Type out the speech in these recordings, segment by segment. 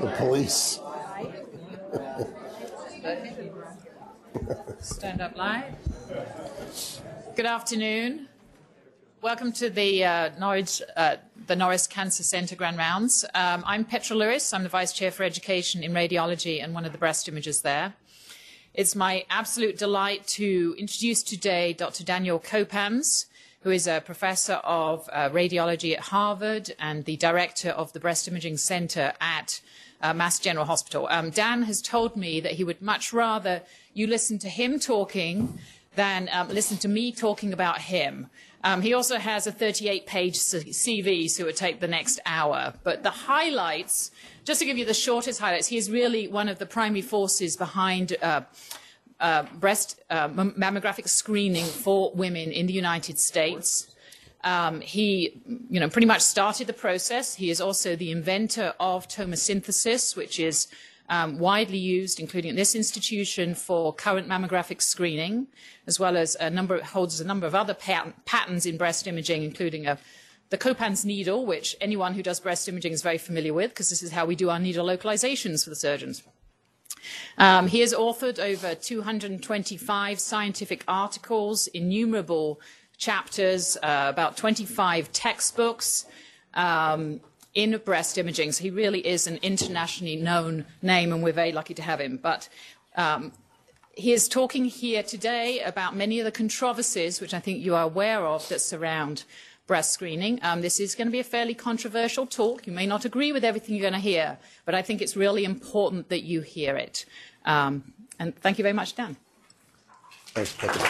The police. Stand up live. Good afternoon. Welcome to the uh, Norwich, uh, the Norris Cancer Centre Grand Rounds. Um, I'm Petra Lewis. I'm the Vice Chair for Education in Radiology and one of the breast images there. It's my absolute delight to introduce today Dr. Daniel Kopans, who is a professor of uh, radiology at Harvard and the director of the Breast Imaging Center at uh, Mass General Hospital. Um, Dan has told me that he would much rather you listen to him talking than um, listen to me talking about him. Um, he also has a 38 page CV, so it would take the next hour. But the highlights, just to give you the shortest highlights, he is really one of the primary forces behind. Uh, uh, breast uh, mammographic screening for women in the United States. Um, he, you know, pretty much started the process. He is also the inventor of tomosynthesis, which is um, widely used, including at this institution, for current mammographic screening, as well as a number holds a number of other pat- patents in breast imaging, including a, the Kopans needle, which anyone who does breast imaging is very familiar with, because this is how we do our needle localizations for the surgeons. Um, he has authored over 225 scientific articles, innumerable chapters, uh, about 25 textbooks um, in breast imaging. So he really is an internationally known name, and we're very lucky to have him. But um, he is talking here today about many of the controversies, which I think you are aware of, that surround breast screening. Um, this is going to be a fairly controversial talk. You may not agree with everything you're going to hear, but I think it's really important that you hear it. Um, and thank you very much, Dan. Thanks, Petra.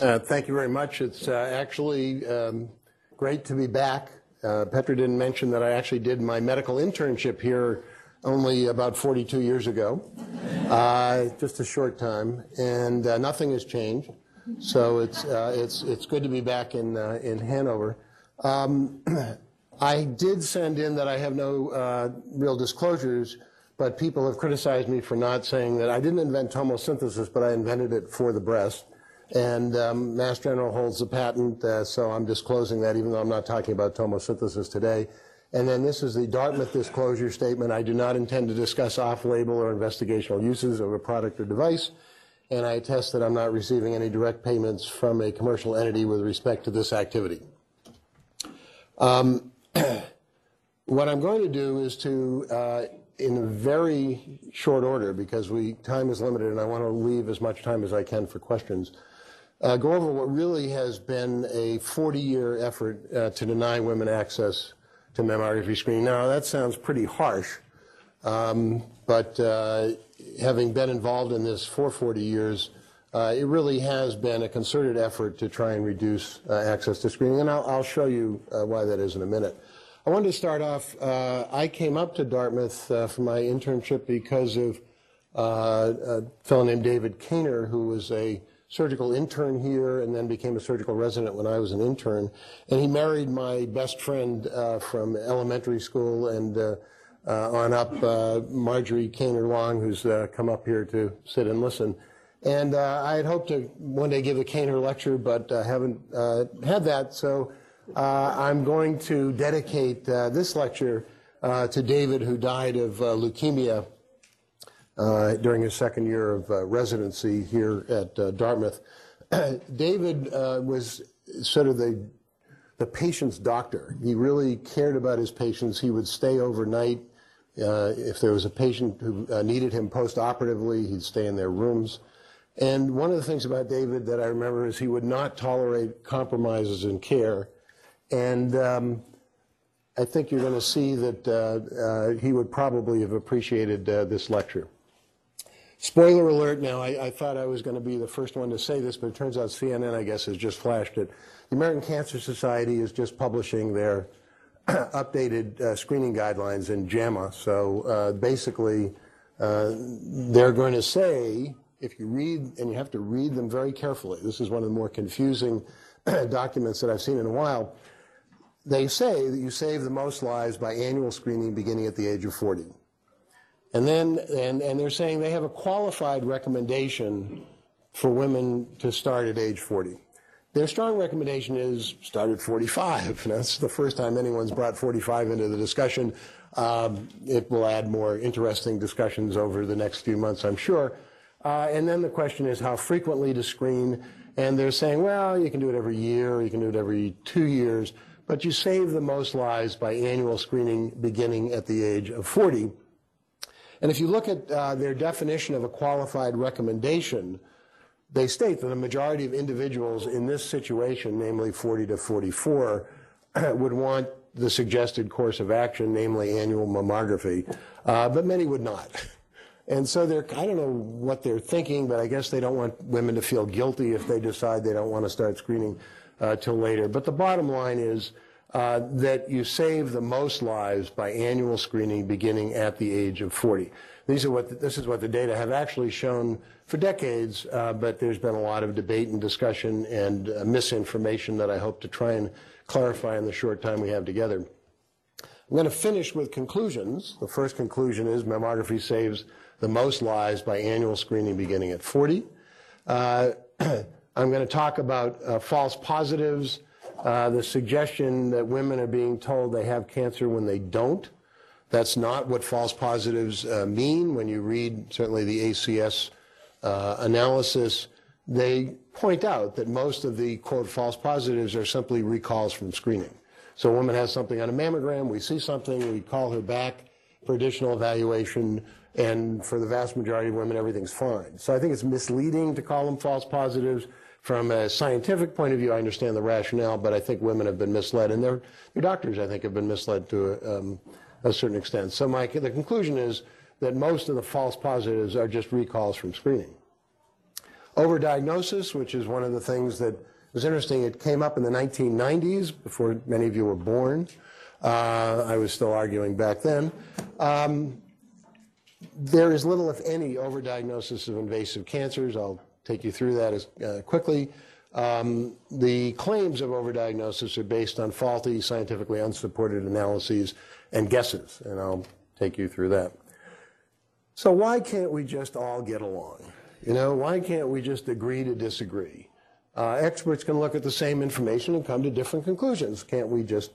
Uh, thank you very much. It's uh, actually um, great to be back. Uh, Petra didn't mention that I actually did my medical internship here only about 42 years ago, uh, just a short time, and uh, nothing has changed. So it's, uh, it's, it's good to be back in, uh, in Hanover. Um, I did send in that I have no uh, real disclosures, but people have criticized me for not saying that I didn't invent tomosynthesis, but I invented it for the breast. And um, Mass General holds the patent, uh, so I'm disclosing that even though I'm not talking about tomosynthesis today. And then this is the Dartmouth disclosure statement. I do not intend to discuss off-label or investigational uses of a product or device. And I attest that I'm not receiving any direct payments from a commercial entity with respect to this activity. Um, what I'm going to do is to, uh, in very short order, because we time is limited and I want to leave as much time as I can for questions, uh, go over what really has been a 40-year effort uh, to deny women access to mammography screening. Now, that sounds pretty harsh, um, but uh, having been involved in this for 40 years, uh, it really has been a concerted effort to try and reduce uh, access to screening, and I'll, I'll show you uh, why that is in a minute. I wanted to start off, uh, I came up to Dartmouth uh, for my internship because of a fellow named David Kaner, who was a surgical intern here and then became a surgical resident when I was an intern. And he married my best friend uh, from elementary school and uh, uh, on up, uh, Marjorie Kaner Long, who's uh, come up here to sit and listen. And uh, I had hoped to one day give a Kaner lecture, but haven't had that. So I'm going to dedicate this lecture to David, who died of leukemia during his second year of uh, residency here at uh, Dartmouth. David uh, was sort of the, the patient's doctor. He really cared about his patients. He would stay overnight. Uh, if there was a patient who needed him post-operatively, he'd stay in their rooms. And one of the things about David that I remember is he would not tolerate compromises in care. And um, I think you're going to see that uh, uh, he would probably have appreciated uh, this lecture. Spoiler alert now, I, I thought I was going to be the first one to say this, but it turns out CNN, I guess, has just flashed it. The American Cancer Society is just publishing their updated uh, screening guidelines in JAMA. So uh, basically, uh, they're going to say, if you read, and you have to read them very carefully, this is one of the more confusing documents that I've seen in a while. They say that you save the most lives by annual screening beginning at the age of 40. And then, and, and they're saying they have a qualified recommendation for women to start at age 40. Their strong recommendation is start at 45. And that's the first time anyone's brought 45 into the discussion. Um, it will add more interesting discussions over the next few months, I'm sure. Uh, and then the question is how frequently to screen. And they're saying, well, you can do it every year, you can do it every two years, but you save the most lives by annual screening beginning at the age of 40. And if you look at uh, their definition of a qualified recommendation, they state that a majority of individuals in this situation, namely 40 to 44, would want the suggested course of action, namely annual mammography, uh, but many would not. And so they're, I don't know what they're thinking, but I guess they don't want women to feel guilty if they decide they don't want to start screening uh, till later. But the bottom line is uh, that you save the most lives by annual screening beginning at the age of 40. These are what the, this is what the data have actually shown for decades, uh, but there's been a lot of debate and discussion and uh, misinformation that I hope to try and clarify in the short time we have together. I'm going to finish with conclusions. The first conclusion is mammography saves the most lives by annual screening beginning at 40. Uh, I'm going to talk about uh, false positives, uh, the suggestion that women are being told they have cancer when they don't. That's not what false positives uh, mean. When you read certainly the ACS uh, analysis, they point out that most of the quote false positives are simply recalls from screening. So a woman has something on a mammogram, we see something, we call her back for additional evaluation, and for the vast majority of women, everything's fine. So I think it's misleading to call them false positives. From a scientific point of view, I understand the rationale, but I think women have been misled, and their, their doctors, I think, have been misled to a, um, a certain extent. So my, the conclusion is that most of the false positives are just recalls from screening. Overdiagnosis, which is one of the things that was interesting, it came up in the 1990s, before many of you were born. Uh, I was still arguing back then. Um, there is little, if any, overdiagnosis of invasive cancers. I'll take you through that as uh, quickly. Um, the claims of overdiagnosis are based on faulty, scientifically unsupported analyses and guesses, and I'll take you through that. So why can't we just all get along? You know, why can't we just agree to disagree? Uh, experts can look at the same information and come to different conclusions. Can't we just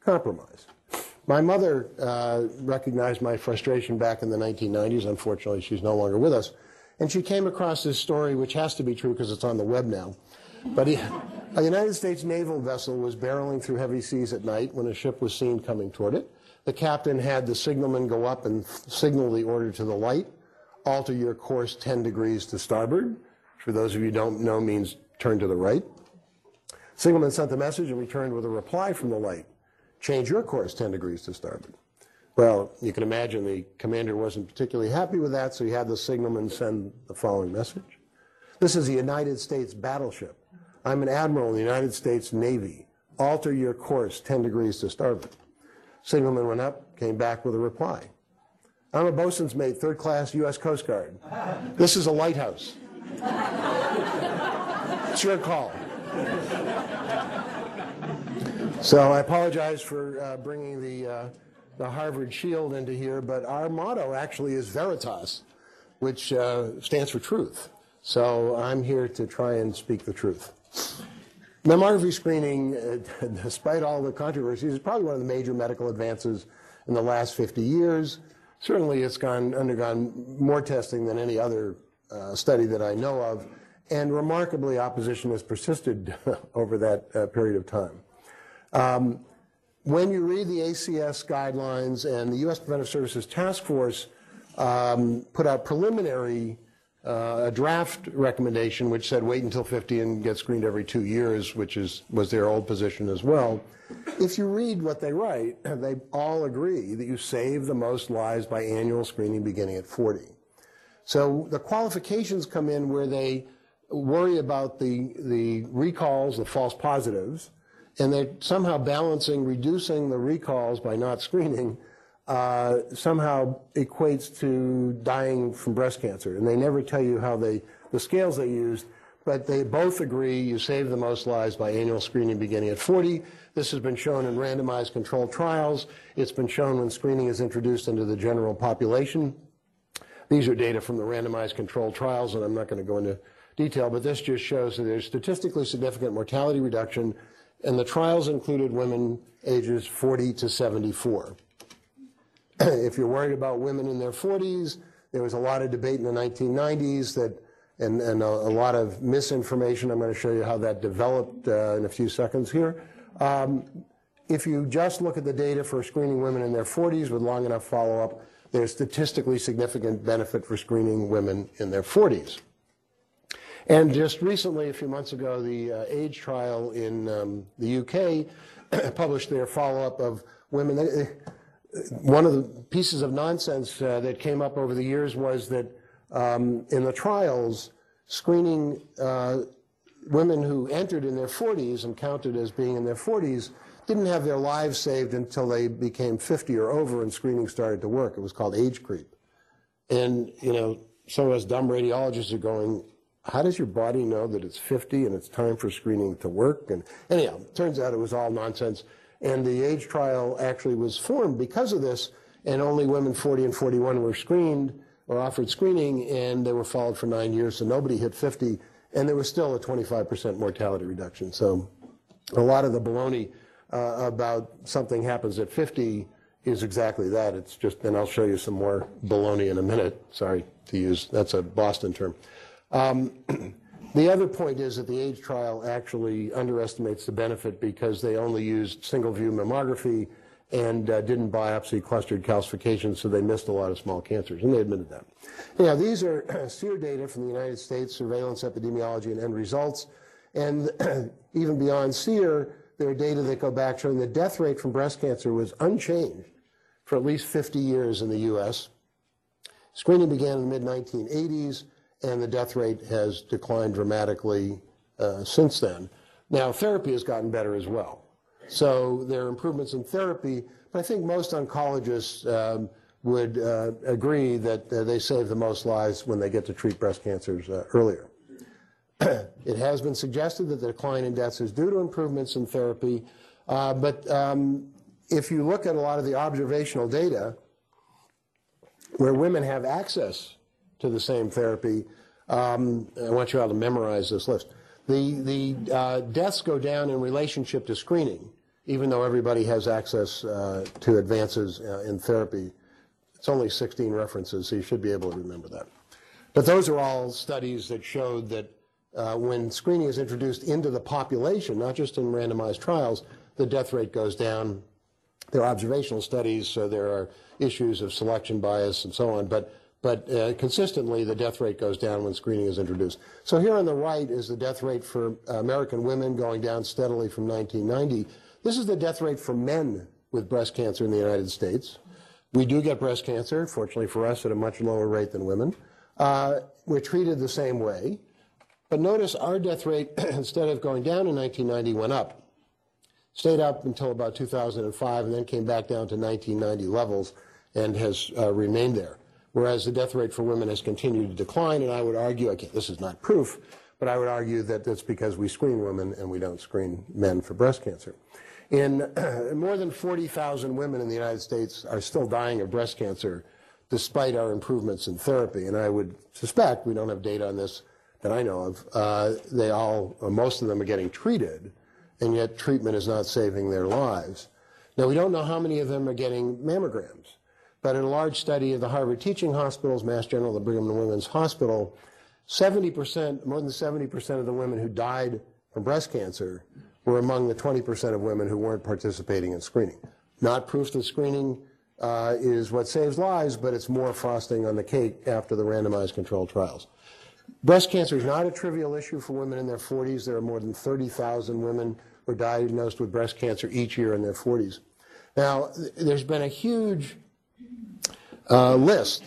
compromise? My mother uh, recognized my frustration back in the 1990s. Unfortunately, she's no longer with us. And she came across this story, which has to be true because it's on the web now. But he, a United States naval vessel was barreling through heavy seas at night when a ship was seen coming toward it. The captain had the signalman go up and signal the order to the light alter your course 10 degrees to starboard. For those of you who don't know, means turn to the right. Signalman sent the message and returned with a reply from the light. Change your course 10 degrees to starboard. Well, you can imagine the commander wasn't particularly happy with that, so he had the signalman send the following message. This is a United States battleship. I'm an admiral in the United States Navy. Alter your course 10 degrees to starboard. Signalman went up, came back with a reply. I'm a bosun's mate, third class U.S. Coast Guard. This is a lighthouse. It's your call. So I apologize for uh, bringing the, uh, the Harvard Shield into here, but our motto actually is Veritas, which uh, stands for truth. So I'm here to try and speak the truth. Mammography screening, uh, despite all the controversies, is probably one of the major medical advances in the last 50 years. Certainly, it's gone, undergone more testing than any other uh, study that I know of, and remarkably, opposition has persisted over that uh, period of time. Um, when you read the ACS guidelines and the U.S. Preventive Services Task Force um, put out preliminary uh, a draft recommendation which said wait until 50 and get screened every two years, which is was their old position as well. If you read what they write, they all agree that you save the most lives by annual screening beginning at 40. So the qualifications come in where they worry about the, the recalls, the false positives, and they're somehow balancing reducing the recalls by not screening uh, somehow equates to dying from breast cancer. And they never tell you how they, the scales they used, but they both agree you save the most lives by annual screening beginning at 40. This has been shown in randomized controlled trials. It's been shown when screening is introduced into the general population. These are data from the randomized controlled trials, and I'm not going to go into detail, but this just shows that there's statistically significant mortality reduction, and the trials included women ages 40 to 74. if you're worried about women in their 40s, there was a lot of debate in the 1990s that, and, and a, a lot of misinformation. I'm going to show you how that developed uh, in a few seconds here. Um, if you just look at the data for screening women in their 40s with long enough follow-up, there's statistically significant benefit for screening women in their 40s. And just recently, a few months ago, the uh, Age trial in um, the UK published their follow-up of women. One of the pieces of nonsense uh, that came up over the years was that um, in the trials, screening uh, women who entered in their 40s and counted as being in their 40s didn't have their lives saved until they became 50 or over and screening started to work. It was called age creep. And, you know, some of us dumb radiologists are going, how does your body know that it's 50 and it's time for screening to work? And anyhow, it turns out it was all nonsense. And the age trial actually was formed because of this, and only women 40 and 41 were screened or offered screening, and they were followed for nine years, so nobody hit 50, and there was still a 25% mortality reduction. So a lot of the baloney uh, about something happens at 50 is exactly that. It's just, and I'll show you some more baloney in a minute. Sorry to use, that's a Boston term. Um, the other point is that the age trial actually underestimates the benefit because they only used single view mammography and uh, didn't biopsy clustered calcifications, so they missed a lot of small cancers, and they admitted that. Now, these are SEER data from the United States, surveillance epidemiology and end results, and even beyond SEER, there are data that go back showing the death rate from breast cancer was unchanged for at least 50 years in the U.S. Screening began in the mid-1980s, and the death rate has declined dramatically uh, since then. Now, therapy has gotten better as well. So there are improvements in therapy, but I think most oncologists um, would uh, agree that uh, they save the most lives when they get to treat breast cancers uh, earlier. it has been suggested that the decline in deaths is due to improvements in therapy, uh, but um, if you look at a lot of the observational data where women have access to the same therapy, um, I want you all to memorize this list. The, the uh, deaths go down in relationship to screening, even though everybody has access uh, to advances uh, in therapy. It's only 16 references, so you should be able to remember that. But those are all studies that showed that uh, when screening is introduced into the population, not just in randomized trials, the death rate goes down. There are observational studies, so there are issues of selection bias and so on, but, but uh, consistently the death rate goes down when screening is introduced. So here on the right is the death rate for American women going down steadily from 1990. This is the death rate for men with breast cancer in the United States. We do get breast cancer, fortunately for us, at a much lower rate than women. Uh, we're treated the same way. But notice our death rate, instead of going down in 1990, went up. Stayed up until about 2005 and then came back down to 1990 levels and has uh, remained there. Whereas the death rate for women has continued to decline, and I would argue, again, this is not proof, but I would argue that that's because we screen women and we don't screen men for breast cancer. In more than 40,000 women in the United States are still dying of breast cancer despite our improvements in therapy, and I would suspect, we don't have data on this, that I know of, uh, they all, most of them are getting treated, and yet treatment is not saving their lives. Now, we don't know how many of them are getting mammograms, but in a large study of the Harvard teaching hospitals, Mass General, the Brigham and Women's Hospital, 70%, more than 70% of the women who died from breast cancer were among the 20% of women who weren't participating in screening. Not proof that screening uh, is what saves lives, but it's more frosting on the cake after the randomized controlled trials. Breast cancer is not a trivial issue for women in their 40s. There are more than 30,000 women who are diagnosed with breast cancer each year in their 40s. Now, there's been a huge uh, list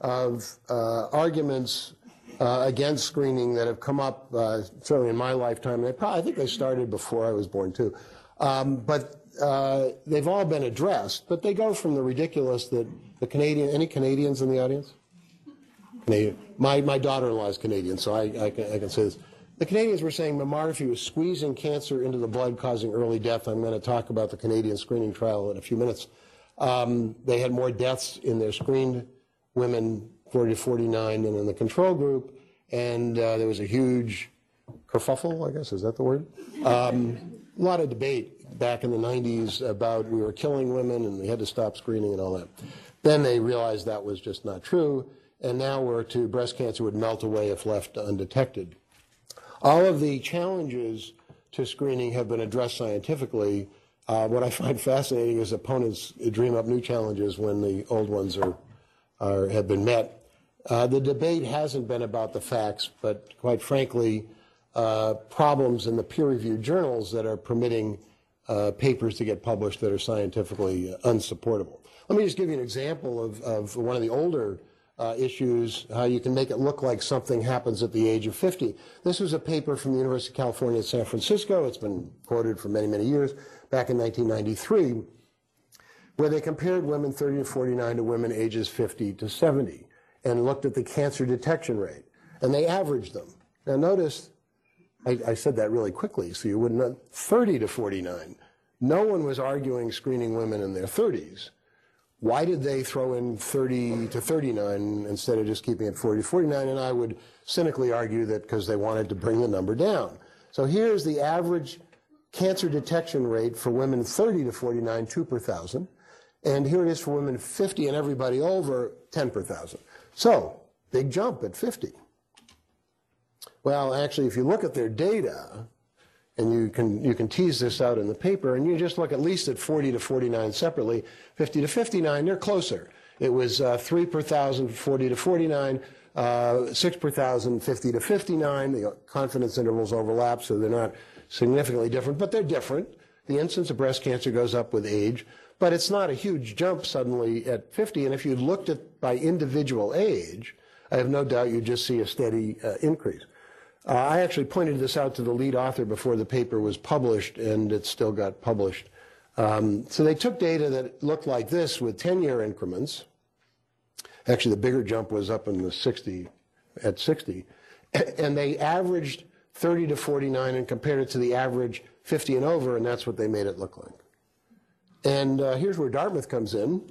of uh, arguments uh, against screening that have come up, uh, certainly in my lifetime. Probably, I think they started before I was born, too. Um, but uh, they've all been addressed, but they go from the ridiculous that the Canadian, any Canadians in the audience? Canadian. My, my daughter-in-law is Canadian, so I, I, can, I can say this. The Canadians were saying mammography was squeezing cancer into the blood, causing early death. I'm going to talk about the Canadian screening trial in a few minutes. Um, they had more deaths in their screened women 40 to 49 than in the control group, and uh, there was a huge kerfuffle, I guess, is that the word? Um, a lot of debate back in the 90s about we were killing women and we had to stop screening and all that. Then they realized that was just not true, and now we're to breast cancer would melt away if left undetected. All of the challenges to screening have been addressed scientifically. Uh, what I find fascinating is opponents dream up new challenges when the old ones are, are have been met. Uh, the debate hasn't been about the facts, but quite frankly, uh, problems in the peer-reviewed journals that are permitting uh, papers to get published that are scientifically unsupportable. Let me just give you an example of, of one of the older uh, issues, how you can make it look like something happens at the age of 50. This was a paper from the University of California at San Francisco. It's been quoted for many, many years, back in 1993, where they compared women 30 to 49 to women ages 50 to 70 and looked at the cancer detection rate. And they averaged them. Now notice, I, I said that really quickly so you wouldn't know, 30 to 49. No one was arguing screening women in their 30s. Why did they throw in 30 to 39 instead of just keeping it 40 to 49? And I would cynically argue that because they wanted to bring the number down. So here's the average cancer detection rate for women 30 to 49, 2 per thousand. And here it is for women 50 and everybody over, 10 per thousand. So, big jump at 50. Well, actually, if you look at their data, and you can, you can tease this out in the paper, and you just look at least at 40 to 49 separately, 50 to 59, they're closer. It was uh, 3 per thousand, 40 to 49, uh, 6 per thousand, 50 to 59. The confidence intervals overlap, so they're not significantly different, but they're different. The incidence of breast cancer goes up with age, but it's not a huge jump suddenly at 50. And if you looked at by individual age, I have no doubt you'd just see a steady uh, increase. Uh, I actually pointed this out to the lead author before the paper was published, and it still got published. Um, so they took data that looked like this with 10-year increments. Actually, the bigger jump was up in the 60, at 60, and they averaged 30 to 49 and compared it to the average 50 and over, and that's what they made it look like. And uh, here's where Dartmouth comes in.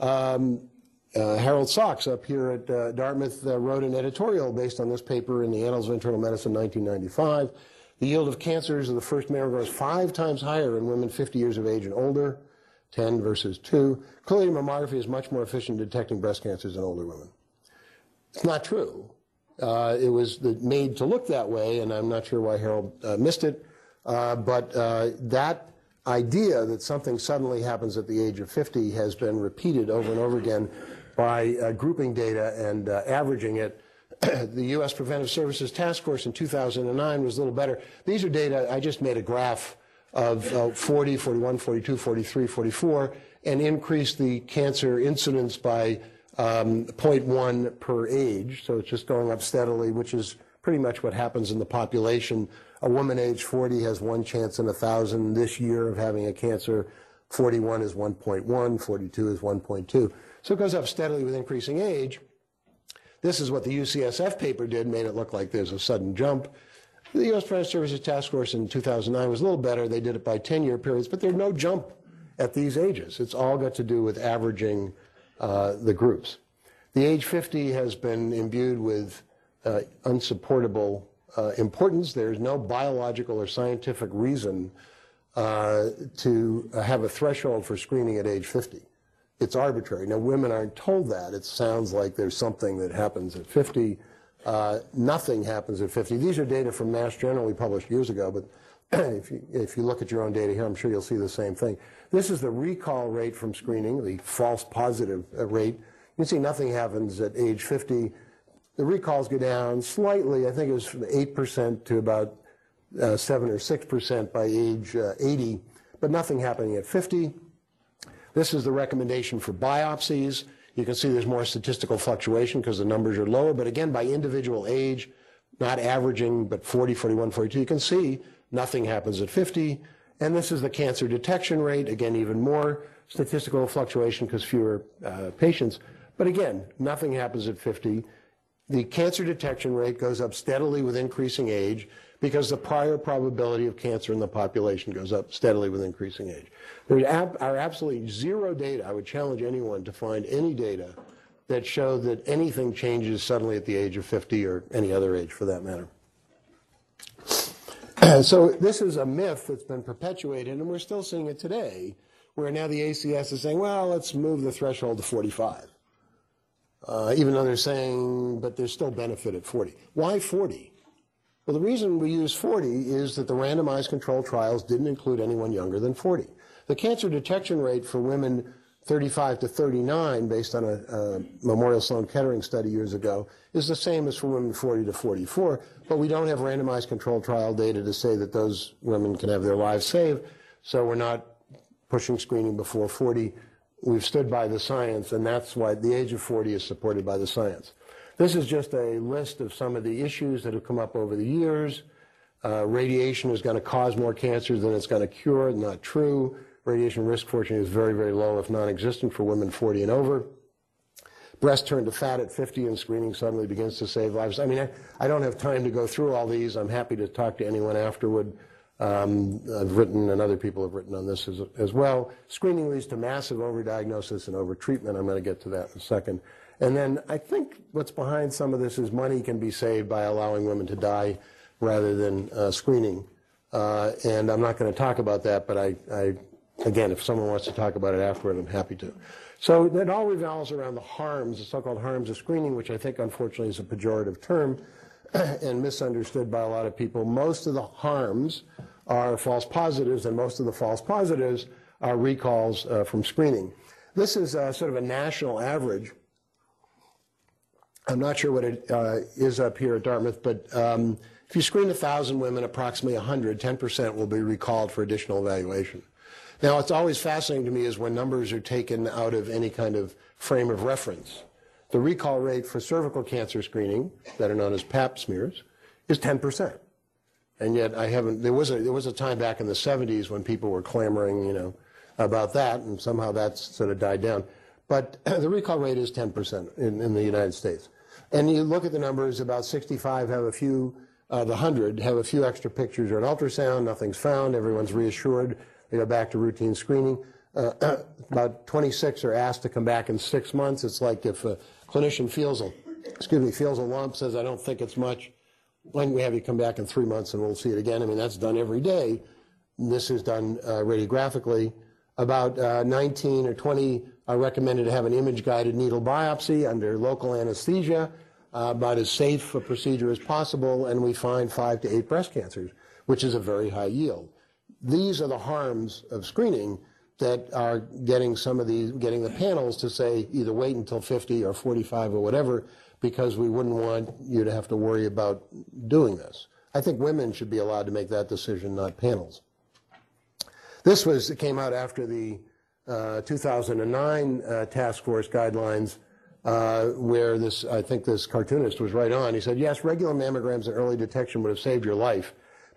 Um, uh, Harold Sox up here at uh, Dartmouth uh, wrote an editorial based on this paper in the Annals of Internal Medicine 1995. The yield of cancers of the first mammogram is five times higher in women 50 years of age and older, 10 versus 2. Clearly, mammography is much more efficient in detecting breast cancers in older women. It's not true. Uh, it was made to look that way, and I'm not sure why Harold uh, missed it. Uh, but that idea that something suddenly happens at the age of 50 has been repeated over and over again by uh, grouping data and uh, averaging it. the U.S. Preventive Services Task Force in 2009 was a little better. These are data, I just made a graph of uh, 40, 41, 42, 43, 44, and increased the cancer incidence by um, 0.1 per age. So it's just going up steadily, which is pretty much what happens in the population. A woman age 40 has one chance in a thousand this year of having a cancer. 41 is 1.1, 42 is 1.2. So it goes up steadily with increasing age. This is what the UCSF paper did, made it look like there's a sudden jump. The U.S. Preventive Services Task Force in 2009 was a little better. They did it by 10-year periods, but there's no jump at these ages. It's all got to do with averaging uh, the groups. The age 50 has been imbued with uh, unsupportable uh, importance. There's no biological or scientific reason uh, to have a threshold for screening at age 50 it's arbitrary. Now, women aren't told that. It sounds like there's something that happens at 50. Uh, nothing happens at 50. These are data from Mass General we published years ago, but if you, if you look at your own data here, I'm sure you'll see the same thing. This is the recall rate from screening, the false positive uh, rate. You can see nothing happens at age 50. The recalls go down slightly. I think it was from 8% to about uh, 7 or 6% by age uh, 80, but nothing happening at 50. This is the recommendation for biopsies. You can see there's more statistical fluctuation because the numbers are lower, but again, by individual age, not averaging, but 40, 41, 42, you can see nothing happens at 50. And this is the cancer detection rate, again, even more statistical fluctuation because fewer uh, patients. But again, nothing happens at 50. The cancer detection rate goes up steadily with increasing age because the prior probability of cancer in the population goes up steadily with increasing age. There are absolutely zero data. I would challenge anyone to find any data that show that anything changes suddenly at the age of 50 or any other age for that matter. So this is a myth that's been perpetuated, and we're still seeing it today, where now the ACS is saying, well, let's move the threshold to 45. Uh, even though they're saying, but there's still benefit at 40. Why 40? Well, the reason we use 40 is that the randomized controlled trials didn't include anyone younger than 40. The cancer detection rate for women 35 to 39, based on a, a, Memorial Sloan Kettering study years ago, is the same as for women 40 to 44, but we don't have randomized controlled trial data to say that those women can have their lives saved, so we're not pushing screening before 40. We've stood by the science, and that's why the age of 40 is supported by the science. This is just a list of some of the issues that have come up over the years. Uh, radiation is going to cause more cancers than it's going to cure, not true. Radiation risk, fortunately, is very, very low, if non-existent, for women 40 and over. Breast turned to fat at 50 and screening suddenly begins to save lives. I mean, I, I don't have time to go through all these. I'm happy to talk to anyone afterward. Um, I've written, and other people have written on this as, as well. Screening leads to massive overdiagnosis and overtreatment. I'm going to get to that in a second. And then I think what's behind some of this is money can be saved by allowing women to die rather than uh, screening. Uh, and I'm not going to talk about that, but I, I Again, if someone wants to talk about it afterward, I'm happy to. So it all revolves around the harms, the so-called harms of screening, which I think unfortunately is a pejorative term and misunderstood by a lot of people. Most of the harms are false positives, and most of the false positives are recalls uh, from screening. This is uh, sort of a national average. I'm not sure what it uh, is up here at Dartmouth, but um, if you screen 1,000 women, approximately 100, 10% will be recalled for additional evaluation. Now, it's always fascinating to me is when numbers are taken out of any kind of frame of reference. The recall rate for cervical cancer screening, are known as pap smears, is 10%. And yet I haven't, there was a, there was a time back in the 70s when people were clamoring, you know, about that, and somehow that's sort of died down. But the recall rate is 10% in, in the United States. And you look at the numbers, about 65 have a few, uh, the 100 have a few extra pictures or an ultrasound, nothing's found, everyone's reassured they go back to routine screening. Uh, about 26 are asked to come back in six months. It's like if a clinician feels a, excuse me, feels a lump, says, I don't think it's much, when we have you come back in three months and we'll see it again. I mean, that's done every day. This is done uh, radiographically. About uh, 19 or 20 are recommended to have an image-guided needle biopsy under local anesthesia, uh, about as safe a procedure as possible, and we find five to eight breast cancers, which is a very high yield these are the harms of screening that are getting some of these, getting the panels to say either wait until 50 or 45 or whatever, because we wouldn't want you to have to worry about doing this. I think women should be allowed to make that decision, not panels. This was it came out after the uh, 2009 uh, task force guidelines, uh, where this I think this cartoonist was right on. He said, "Yes, regular mammograms and early detection would have saved your life."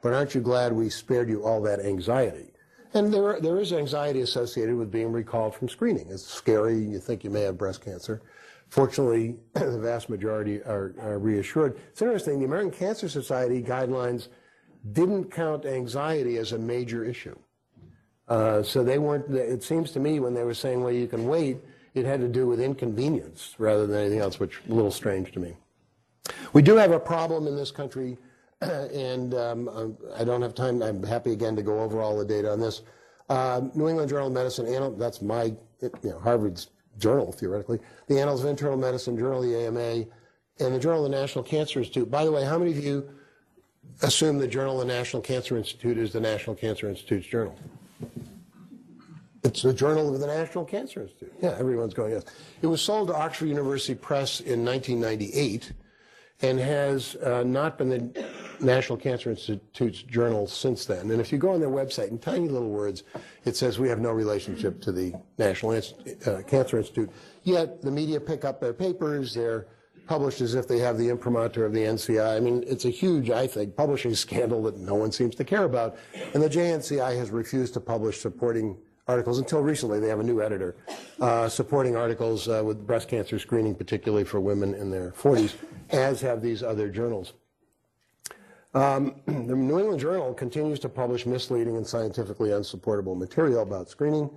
But aren't you glad we spared you all that anxiety? And there, there is anxiety associated with being recalled from screening. It's scary. You think you may have breast cancer. Fortunately, the vast majority are, are, reassured. It's interesting. The American Cancer Society guidelines didn't count anxiety as a major issue. Uh, so they weren't, it seems to me when they were saying, well, you can wait, it had to do with inconvenience rather than anything else, which is a little strange to me. We do have a problem in this country and um, I don't have time. I'm happy again to go over all the data on this. Uh, New England Journal of Medicine, that's my, you know, Harvard's journal, theoretically. The Annals of Internal Medicine, Journal the AMA, and the Journal of the National Cancer Institute. By the way, how many of you assume the Journal of the National Cancer Institute is the National Cancer Institute's journal? It's the Journal of the National Cancer Institute. Yeah, everyone's going, yes. It was sold to Oxford University Press in 1998 and has uh, not been the National Cancer Institute's journal since then. And if you go on their website, in tiny little words, it says we have no relationship to the National uh, Cancer Institute. Yet the media pick up their papers, they're published as if they have the imprimatur of the NCI. I mean, it's a huge, I think, publishing scandal that no one seems to care about. And the JNCI has refused to publish supporting articles until recently. They have a new editor uh, supporting articles uh, with breast cancer screening, particularly for women in their 40s, as have these other journals. Um, the New England Journal continues to publish misleading and scientifically unsupportable material about screening.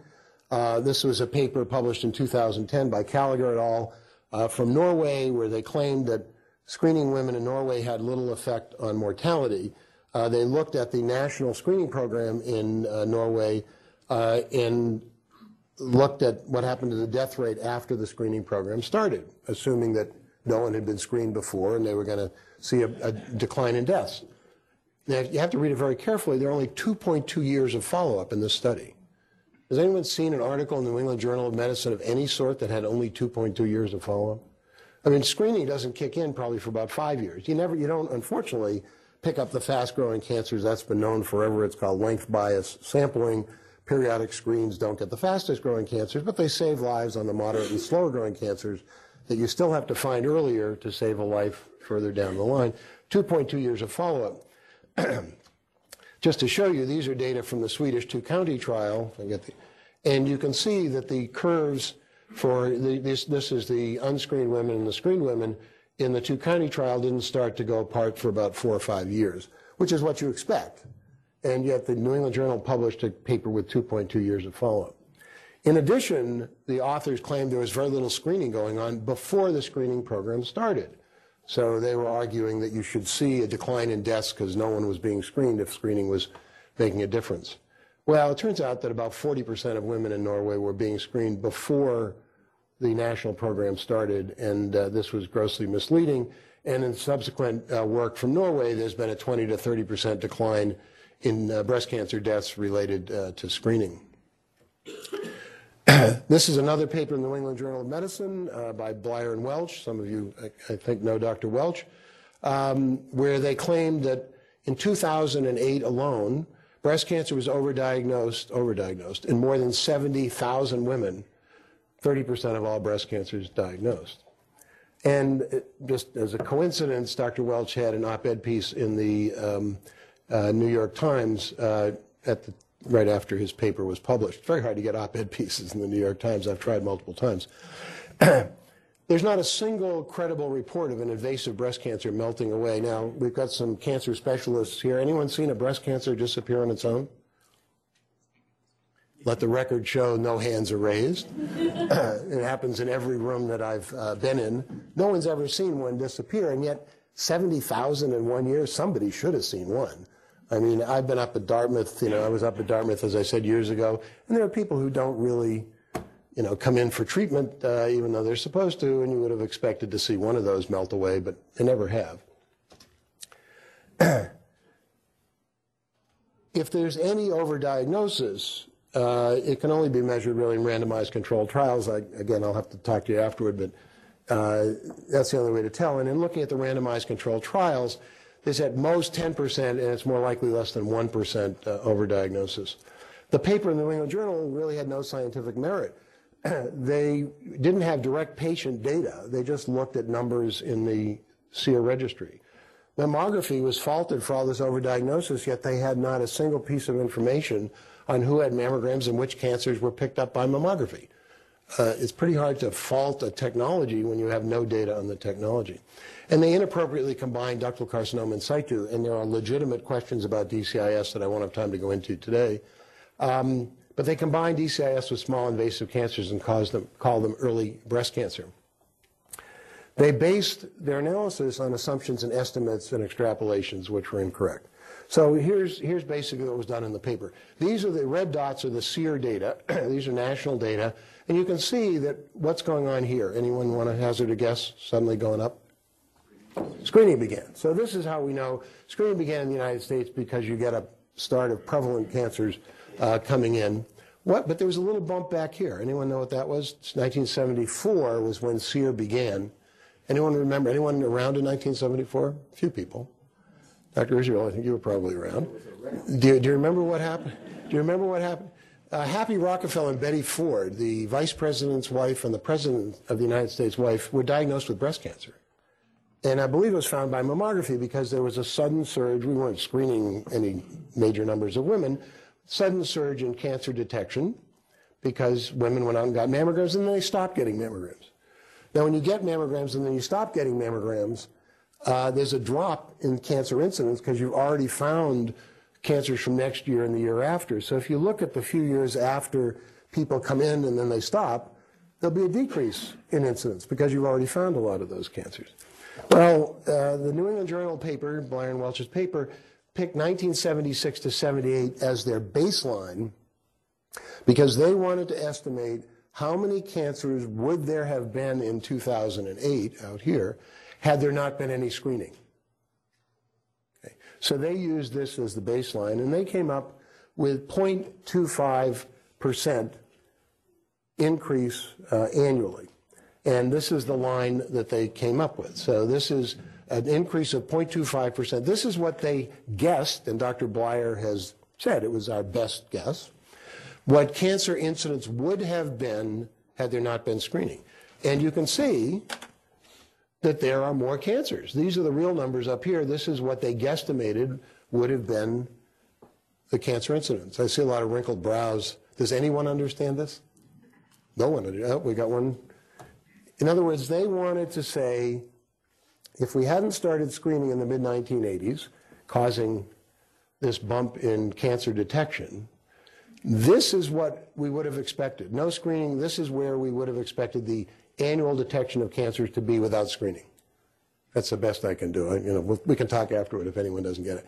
Uh, this was a paper published in 2010 by Kalager et al. uh, from Norway, where they claimed that screening women in Norway had little effect on mortality. Uh, they looked at the national screening program in uh, Norway uh, and looked at what happened to the death rate after the screening program started, assuming that no one had been screened before and they were going to see a, a decline in deaths. Now, you have to read it very carefully. There are only 2.2 years of follow-up in this study. Has anyone seen an article in the New England Journal of Medicine of any sort that had only 2.2 years of follow-up? I mean, screening doesn't kick in probably for about five years. You never, you don't, unfortunately, pick up the fast-growing cancers. That's been known forever. It's called length bias sampling. Periodic screens don't get the fastest-growing cancers, but they save lives on the moderate and slower-growing cancers that you still have to find earlier to save a life further down the line. 2.2 years of follow-up. Just to show you, these are data from the Swedish two-county trial. The, and you can see that the curves for the, this, this is the unscreened women and the screened women in the two-county trial didn't start to go apart for about four or five years, which is what you expect. And yet the New England Journal published a paper with 2.2 years of follow-up. In addition, the authors claimed there was very little screening going on before the screening program started. So they were arguing that you should see a decline in deaths because no one was being screened if screening was making a difference. Well, it turns out that about 40% of women in Norway were being screened before the national program started, and uh, this was grossly misleading. And in subsequent uh, work from Norway, there's been a 20 to 30% decline in uh, breast cancer deaths related uh, to screening. this is another paper in the New England Journal of Medicine uh, by Bleyer and Welch. Some of you, I, I think, know Dr. Welch, um, where they claimed that in 2008 alone, breast cancer was overdiagnosed, overdiagnosed in more than 70,000 women. 30% of all breast cancers diagnosed. And it, just as a coincidence, Dr. Welch had an op-ed piece in the um, uh, New York Times uh, at the right after his paper was published. It's very hard to get op-ed pieces in the New York Times. I've tried multiple times. There's not a single credible report of an invasive breast cancer melting away. Now, we've got some cancer specialists here. Anyone seen a breast cancer disappear on its own? Let the record show no hands are raised. it happens in every room that I've uh, been in. No one's ever seen one disappear, and yet 70,000 in one year, somebody should have seen one. I mean, I've been up at Dartmouth, you know, I was up at Dartmouth, as I said, years ago, and there are people who don't really, you know, come in for treatment, uh, even though they're supposed to, and you would have expected to see one of those melt away, but they never have. if there's any overdiagnosis, uh, it can only be measured really in randomized controlled trials. I, again, I'll have to talk to you afterward, but uh, that's the only way to tell. And in looking at the randomized controlled trials, there's at most 10%, and it's more likely less than 1% uh, overdiagnosis. The paper in the New England Journal really had no scientific merit. they didn't have direct patient data. They just looked at numbers in the SEER registry. Mammography was faulted for all this overdiagnosis, yet they had not a single piece of information on who had mammograms and which cancers were picked up by mammography. Uh, it's pretty hard to fault a technology when you have no data on the technology. And they inappropriately combine ductal carcinoma in situ, and there are legitimate questions about DCIS that I won't have time to go into today. Um, but they combine DCIS with small invasive cancers and them, call them early breast cancer. They based their analysis on assumptions and estimates and extrapolations, which were incorrect. So here's, here's basically what was done in the paper. These are the red dots are the SEER data. These are national data. And you can see that what's going on here. Anyone want to hazard a guess suddenly going up? Screening began. So this is how we know screening began in the United States because you get a start of prevalent cancers uh, coming in. What? But there was a little bump back here. Anyone know what that was? It's 1974 was when SEER began. Anyone remember? Anyone around in 1974? A few people. Dr. Israel, I think you were probably around. Do you, do you remember what happened? Do you remember what happened? Uh, Happy Rockefeller and Betty Ford, the vice president's wife and the president of the United States' wife, were diagnosed with breast cancer. And I believe it was found by mammography because there was a sudden surge. We weren't screening any major numbers of women. Sudden surge in cancer detection because women went out and got mammograms and then they stopped getting mammograms. Now, when you get mammograms and then you stop getting mammograms, uh, there's a drop in cancer incidence because you've already found cancers from next year and the year after. So if you look at the few years after people come in and then they stop, there'll be a decrease in incidence because you've already found a lot of those cancers. Well, uh, the New England Journal paper, Bleyer and Welch's paper, picked 1976 to 78 as their baseline because they wanted to estimate how many cancers would there have been in 2008 out here had there not been any screening. So they used this as the baseline, and they came up with 0.25% increase uh, annually. And this is the line that they came up with. So this is an increase of 0.25%. This is what they guessed, and Dr. Bleyer has said it was our best guess, what cancer incidence would have been had there not been screening. And you can see that there are more cancers. These are the real numbers up here. This is what they guesstimated would have been the cancer incidence. I see a lot of wrinkled brows. Does anyone understand this? No one. Oh, we got one. In other words, they wanted to say if we hadn't started screening in the mid 1980s, causing this bump in cancer detection, this is what we would have expected. No screening, this is where we would have expected the annual detection of cancers to be without screening. That's the best I can do. You know, we can talk afterward if anyone doesn't get it.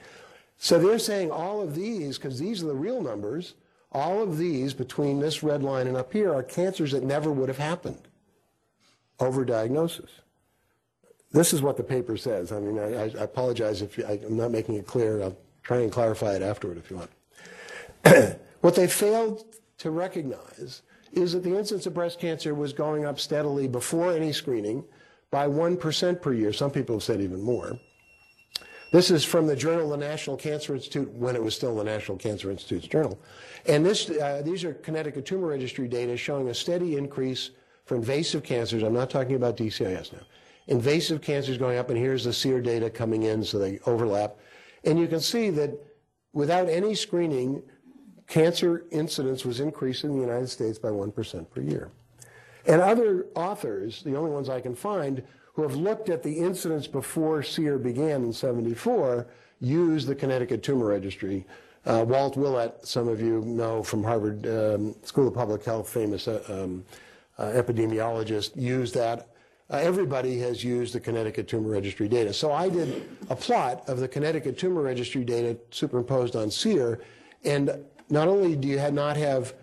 So they're saying all of these, because these are the real numbers, all of these between this red line and up here are cancers that never would have happened. Overdiagnosis. This is what the paper says. I mean, I, I apologize if you, I, I'm not making it clear. I'll try and clarify it afterward if you want. what they failed to recognize is that the incidence of breast cancer was going up steadily before any screening by 1% per year. Some people have said even more. This is from the journal the National Cancer Institute when it was still the National Cancer Institute's journal. And this, uh, these are Connecticut Tumor Registry data showing a steady increase for invasive cancers. I'm not talking about DCIS now. Invasive cancers going up, and here's the SEER data coming in, so they overlap. And you can see that without any screening, cancer incidence was increasing in the United States by 1% per year. And other authors, the only ones I can find, who have looked at the incidence before SEER began in 74, use the Connecticut Tumor Registry. Uh, Walt Willett, some of you know from Harvard um, School of Public Health, famous uh, um, uh, epidemiologist, used that. Uh, everybody has used the Connecticut Tumor Registry data. So I did a plot of the Connecticut Tumor Registry data superimposed on SEER, and not only do you not have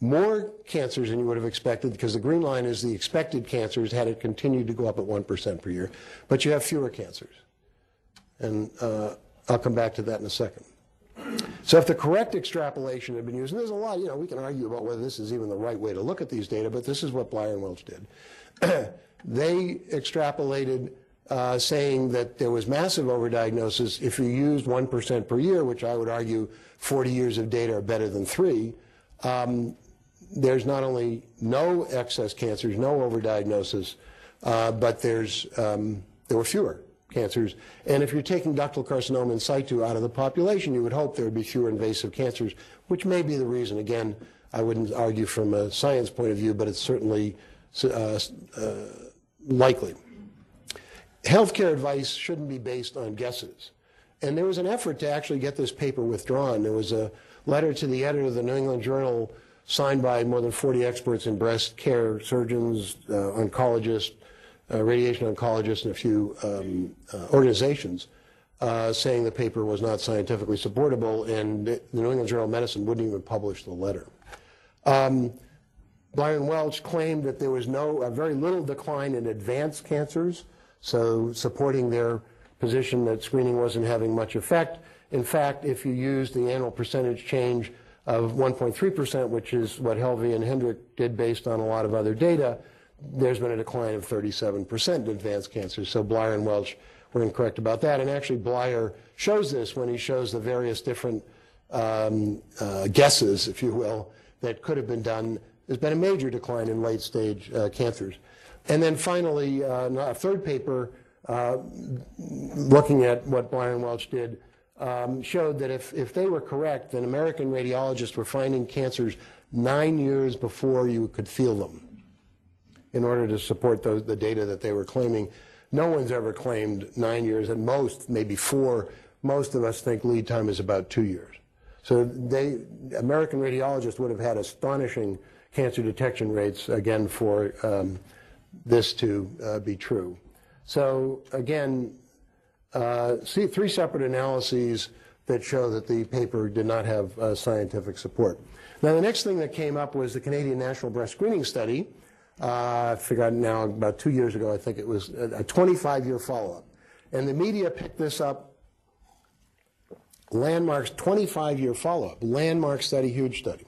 more cancers than you would have expected, because the green line is the expected cancers had it continued to go up at 1% per year, but you have fewer cancers. And uh, I'll come back to that in a second. So if the correct extrapolation had been used, and there's a lot, you know, we can argue about whether this is even the right way to look at these data, but this is what Bleyer and Welch did. they extrapolated uh, saying that there was massive overdiagnosis if you used 1% per year, which I would argue 40 years of data are better than three. Um, there's not only no excess cancers, no overdiagnosis, uh, but there's, um, there were fewer cancers. And if you're taking ductal carcinoma in situ out of the population, you would hope there would be fewer invasive cancers, which may be the reason. Again, I wouldn't argue from a science point of view, but it's certainly uh, uh, likely. Healthcare advice shouldn't be based on guesses. And there was an effort to actually get this paper withdrawn. There was a letter to the editor of the New England Journal signed by more than 40 experts in breast care, surgeons, uh, oncologists, uh, radiation oncologists, and a few um, uh, organizations, uh, saying the paper was not scientifically supportable, and the New England Journal of Medicine wouldn't even publish the letter. Um, Brian Welch claimed that there was no, a very little decline in advanced cancers, so supporting their position that screening wasn't having much effect. In fact, if you use the annual percentage change of 1.3%, which is what Helvie and Hendrick did based on a lot of other data, there's been a decline of 37% in advanced cancers. So Bleyer and Welch were incorrect about that. And actually, Bleyer shows this when he shows the various different um, uh, guesses, if you will, that could have been done. There's been a major decline in late stage uh, cancers. And then finally, uh, a third paper uh, looking at what Bleyer and Welch did um, showed that if, if they were correct, then American radiologists were finding cancers nine years before you could feel them in order to support those, the data that they were claiming. No one's ever claimed nine years, at most, maybe four. Most of us think lead time is about two years. So they, American radiologists would have had astonishing cancer detection rates, again, for um, this to uh, be true. So again, uh, see three separate analyses that show that the paper did not have uh, scientific support. Now, the next thing that came up was the Canadian National Breast Screening Study. Uh, I forgot now, about two years ago, I think it was a 25 year follow up. And the media picked this up. Landmark's 25 year follow up, landmark study, huge study.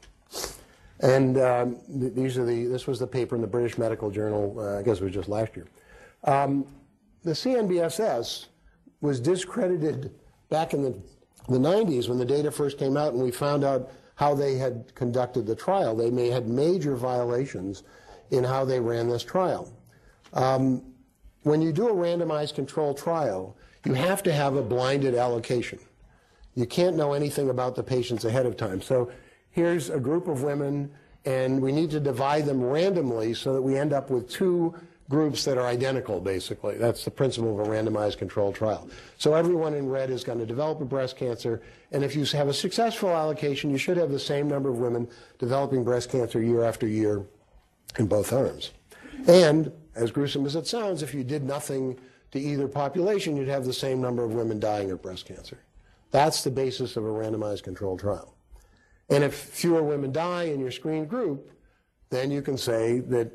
And um, th- these are the, this was the paper in the British Medical Journal, uh, I guess it was just last year. Um, the CNBSS was discredited back in the, the 90s when the data first came out and we found out how they had conducted the trial. They may had major violations in how they ran this trial. Um, when you do a randomized control trial, you have to have a blinded allocation. You can't know anything about the patients ahead of time. So here's a group of women, and we need to divide them randomly so that we end up with two groups that are identical, basically. That's the principle of a randomized controlled trial. So everyone in red is going to develop a breast cancer, and if you have a successful allocation, you should have the same number of women developing breast cancer year after year in both arms. And, as gruesome as it sounds, if you did nothing to either population, you'd have the same number of women dying of breast cancer. That's the basis of a randomized controlled trial. And if fewer women die in your screened group, then you can say that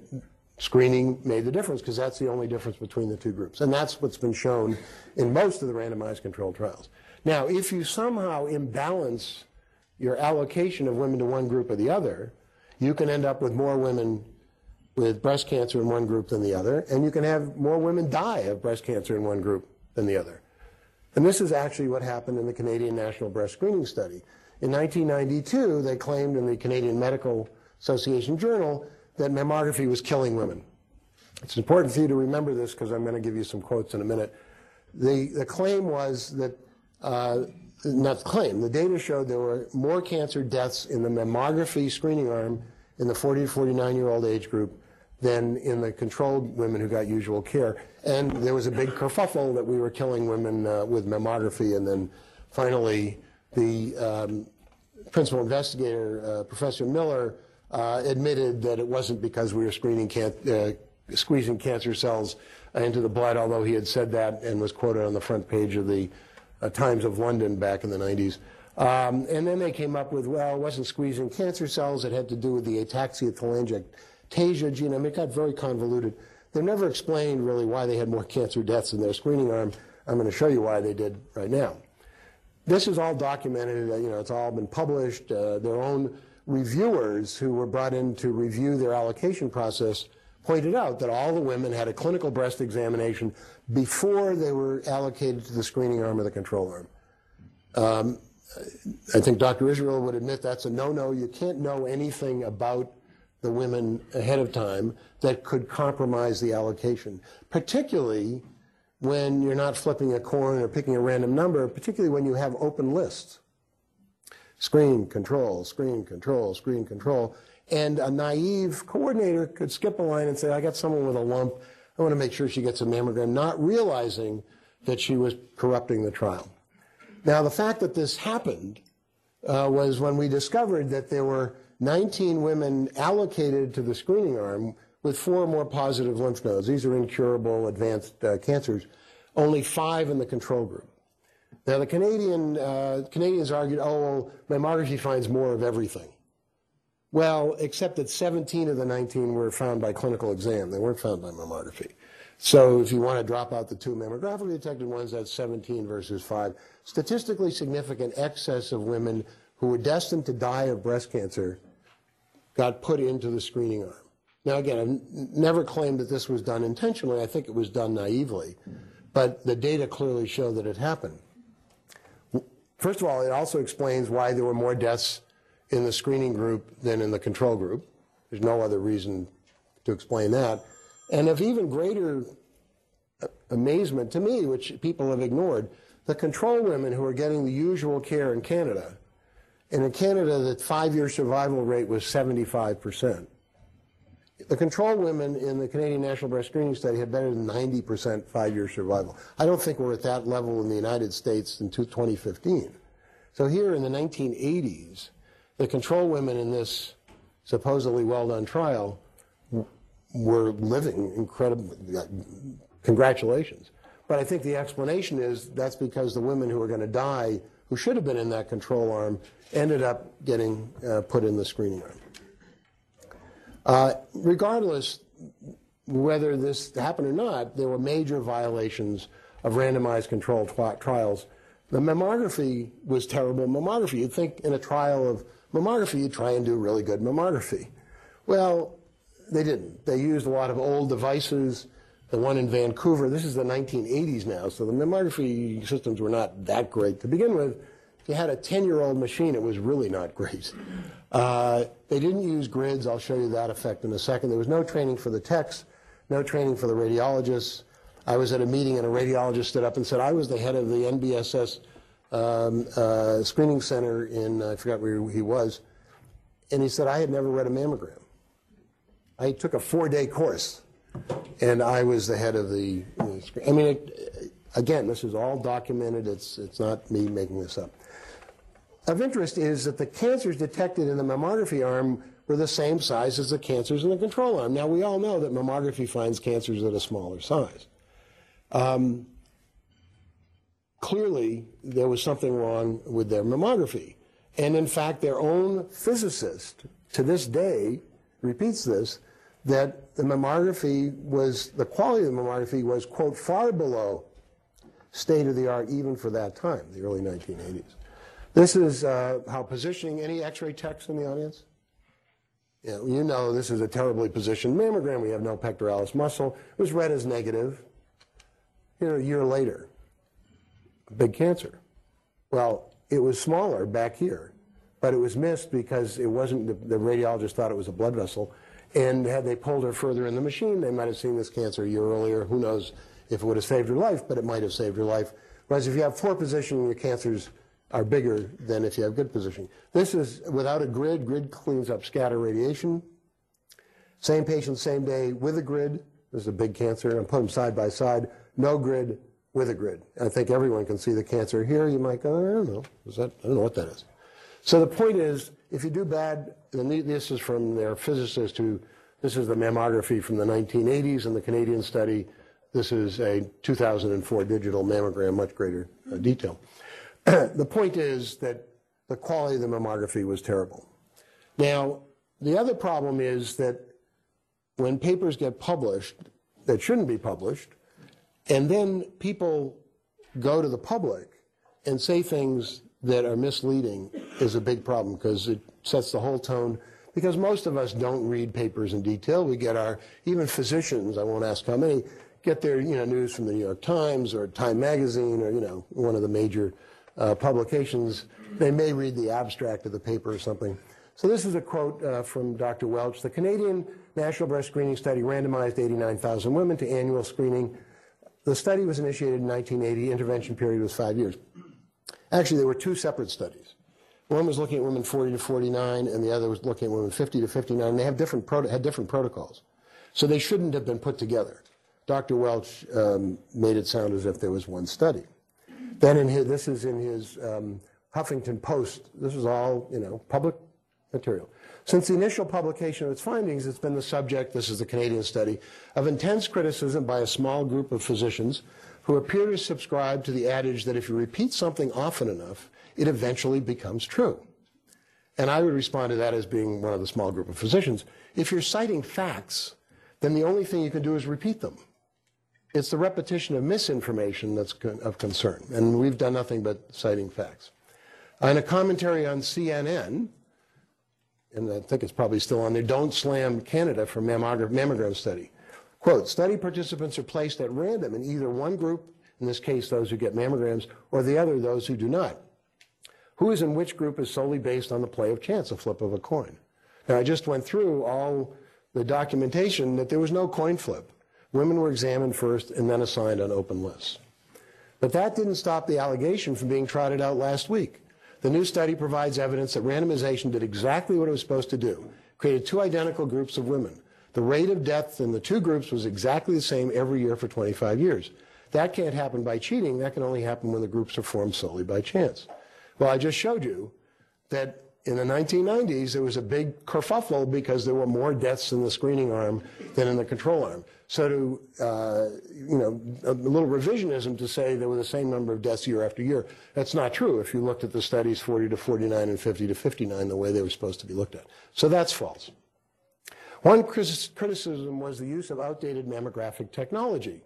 screening made the difference because that's the only difference between the two groups. And that's what's been shown in most of the randomized controlled trials. Now, if you somehow imbalance your allocation of women to one group or the other, you can end up with more women with breast cancer in one group than the other, and you can have more women die of breast cancer in one group than the other. And this is actually what happened in the Canadian National Breast Screening Study. In 1992, they claimed in the Canadian Medical Association Journal that mammography was killing women. It's important for you to remember this because I'm going to give you some quotes in a minute. The, the claim was that, uh, not the claim, the data showed there were more cancer deaths in the mammography screening arm in the 40 to 49 year old age group than in the controlled women who got usual care. And there was a big kerfuffle that we were killing women uh, with mammography. And then finally, the um, principal investigator, uh, Professor Miller, uh, admitted that it wasn't because we were screening can- uh, squeezing cancer cells into the blood, although he had said that and was quoted on the front page of the uh, Times of London back in the 90s. Um, and then they came up with, well, it wasn't squeezing cancer cells, it had to do with the ataxia telangiectasia mean, it got very convoluted. They never explained really why they had more cancer deaths in their screening arm. I'm going to show you why they did right now. This is all documented, uh, you know, it's all been published. Uh, their own reviewers who were brought in to review their allocation process pointed out that all the women had a clinical breast examination before they were allocated to the screening arm or the control arm. Um, I think Dr. Israel would admit that's a no-no. You can't know anything about the women ahead of time that could compromise the allocation, particularly when you're not flipping a coin or picking a random number, particularly when you have open lists. Screen, control, screen, control, screen, control. And a naive coordinator could skip a line and say, I got someone with a lump. I want to make sure she gets a mammogram, not realizing that she was corrupting the trial. Now, the fact that this happened uh, was when we discovered that there were 19 women allocated to the screening arm with four more positive lymph nodes. These are incurable advanced uh, cancers. Only five in the control group. Now, the Canadian, uh, Canadians argued, oh, well, mammography finds more of everything. Well, except that 17 of the 19 were found by clinical exam. They weren't found by mammography. So if you want to drop out the two mammographically detected ones, that's 17 versus 5. Statistically significant excess of women who were destined to die of breast cancer got put into the screening arm. Now, again, I've never claimed that this was done intentionally. I think it was done naively. But the data clearly show that it happened. First of all, it also explains why there were more deaths in the screening group than in the control group. There's no other reason to explain that. And of even greater uh, amazement to me, which people have ignored, the control women who are getting the usual care in Canada, and in Canada, the five year survival rate was 75%. The control women in the Canadian National Breast Screening Study had better than 90% five year survival. I don't think we're at that level in the United States in 2015. So here in the 1980s, the control women in this supposedly well-done trial were living incredibly, congratulations. But I think the explanation is that's because the women who are going to die, who should have been in that control arm, ended up getting uh, put in the screening arm. Uh, regardless whether this happened or not, there were major violations of randomized controlled tri- trials. The mammography was terrible mammography. You'd think in a trial of mammography, you'd try and do really good mammography. Well, they didn't. They used a lot of old devices. The one in Vancouver, this is the 1980s now, so the mammography systems were not that great to begin with. If you had a 10 year old machine, it was really not great. Uh, they didn't use grids. I'll show you that effect in a second. There was no training for the techs, no training for the radiologists. I was at a meeting and a radiologist stood up and said, I was the head of the NBSS um, uh, screening center in, I forgot where he was, and he said, I had never read a mammogram. I took a four day course, and I was the head of the. I mean, it, again, this is all documented. It's it's not me making this up. Of interest is that the cancers detected in the mammography arm were the same size as the cancers in the control arm. Now we all know that mammography finds cancers at a smaller size. Um, clearly, there was something wrong with their mammography, and in fact, their own physicist to this day repeats this that the mammography was, the quality of the mammography was, quote, far below state of the art even for that time, the early 1980s. This is uh, how positioning, any x-ray text in the audience? Yeah, you know this is a terribly positioned mammogram. We have no pectoralis muscle. It was read as negative. Here, a year later, big cancer. Well, it was smaller back here, but it was missed because it wasn't, the, the radiologist thought it was a blood vessel. And had they pulled her further in the machine, they might have seen this cancer a year earlier. Who knows if it would have saved her life, but it might have saved her life. Whereas if you have poor positioning, your cancers are bigger than if you have good positioning. This is without a grid. Grid cleans up scatter radiation. Same patient, same day with a grid. This is a big cancer. And put them side by side. No grid with a grid. I think everyone can see the cancer here. You might go, I don't know. Is that? I don't know what that is. So the point is, if you do bad, and this is from their physicist who, this is the mammography from the 1980s in the Canadian study. This is a 2004 digital mammogram, much greater uh, detail. the point is that the quality of the mammography was terrible. Now, the other problem is that when papers get published that shouldn't be published, and then people go to the public and say things that are misleading is a big problem because it sets the whole tone. Because most of us don't read papers in detail. We get our, even physicians, I won't ask how many, get their you know, news from the New York Times or Time Magazine or you know, one of the major uh, publications. They may read the abstract of the paper or something. So this is a quote uh, from Dr. Welch. The Canadian National Breast Screening Study randomized 89,000 women to annual screening. The study was initiated in 1980. Intervention period was five years. Actually, there were two separate studies. One was looking at women 40 to 49, and the other was looking at women 50 to 59. They have different had different protocols, so they shouldn't have been put together. Dr. Welch um, made it sound as if there was one study. Then in his, this is in his um, Huffington Post. This is all you know public material. Since the initial publication of its findings, it's been the subject, this is the Canadian study, of intense criticism by a small group of physicians who appear to subscribe to the adage that if you repeat something often enough, it eventually becomes true. And I would respond to that as being one of the small group of physicians. If you're citing facts, then the only thing you can do is repeat them. It's the repetition of misinformation that's of concern, and we've done nothing but citing facts. In a commentary on CNN, and I think it's probably still on there, don't slam Canada for mammogram, mammogram study. Quote, study participants are placed at random in either one group, in this case those who get mammograms, or the other those who do not. Who is in which group is solely based on the play of chance, a flip of a coin. Now I just went through all the documentation that there was no coin flip. Women were examined first and then assigned on open lists. But that didn't stop the allegation from being trotted out last week. The new study provides evidence that randomization did exactly what it was supposed to do, created two identical groups of women. The rate of death in the two groups was exactly the same every year for 25 years. That can't happen by cheating. That can only happen when the groups are formed solely by chance. Well, I just showed you that in the 1990s, there was a big kerfuffle because there were more deaths in the screening arm than in the control arm. So to, uh, you know, a little revisionism to say there were the same number of deaths year after year, that's not true if you looked at the studies 40 to 49 and 50 to 59 the way they were supposed to be looked at. So that's false. One criticism was the use of outdated mammographic technology,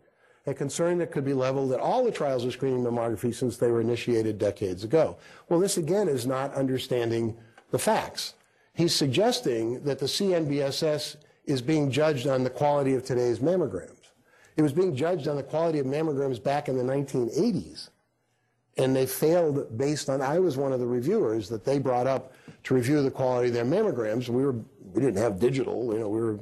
a concern that could be leveled at all the trials of screening mammography since they were initiated decades ago. Well, this again is not understanding the facts. He's suggesting that the CNBSS is being judged on the quality of today's mammograms. It was being judged on the quality of mammograms back in the 1980s. And they failed based on, I was one of the reviewers that they brought up to review the quality of their mammograms. We, were, we didn't have digital, you know, we were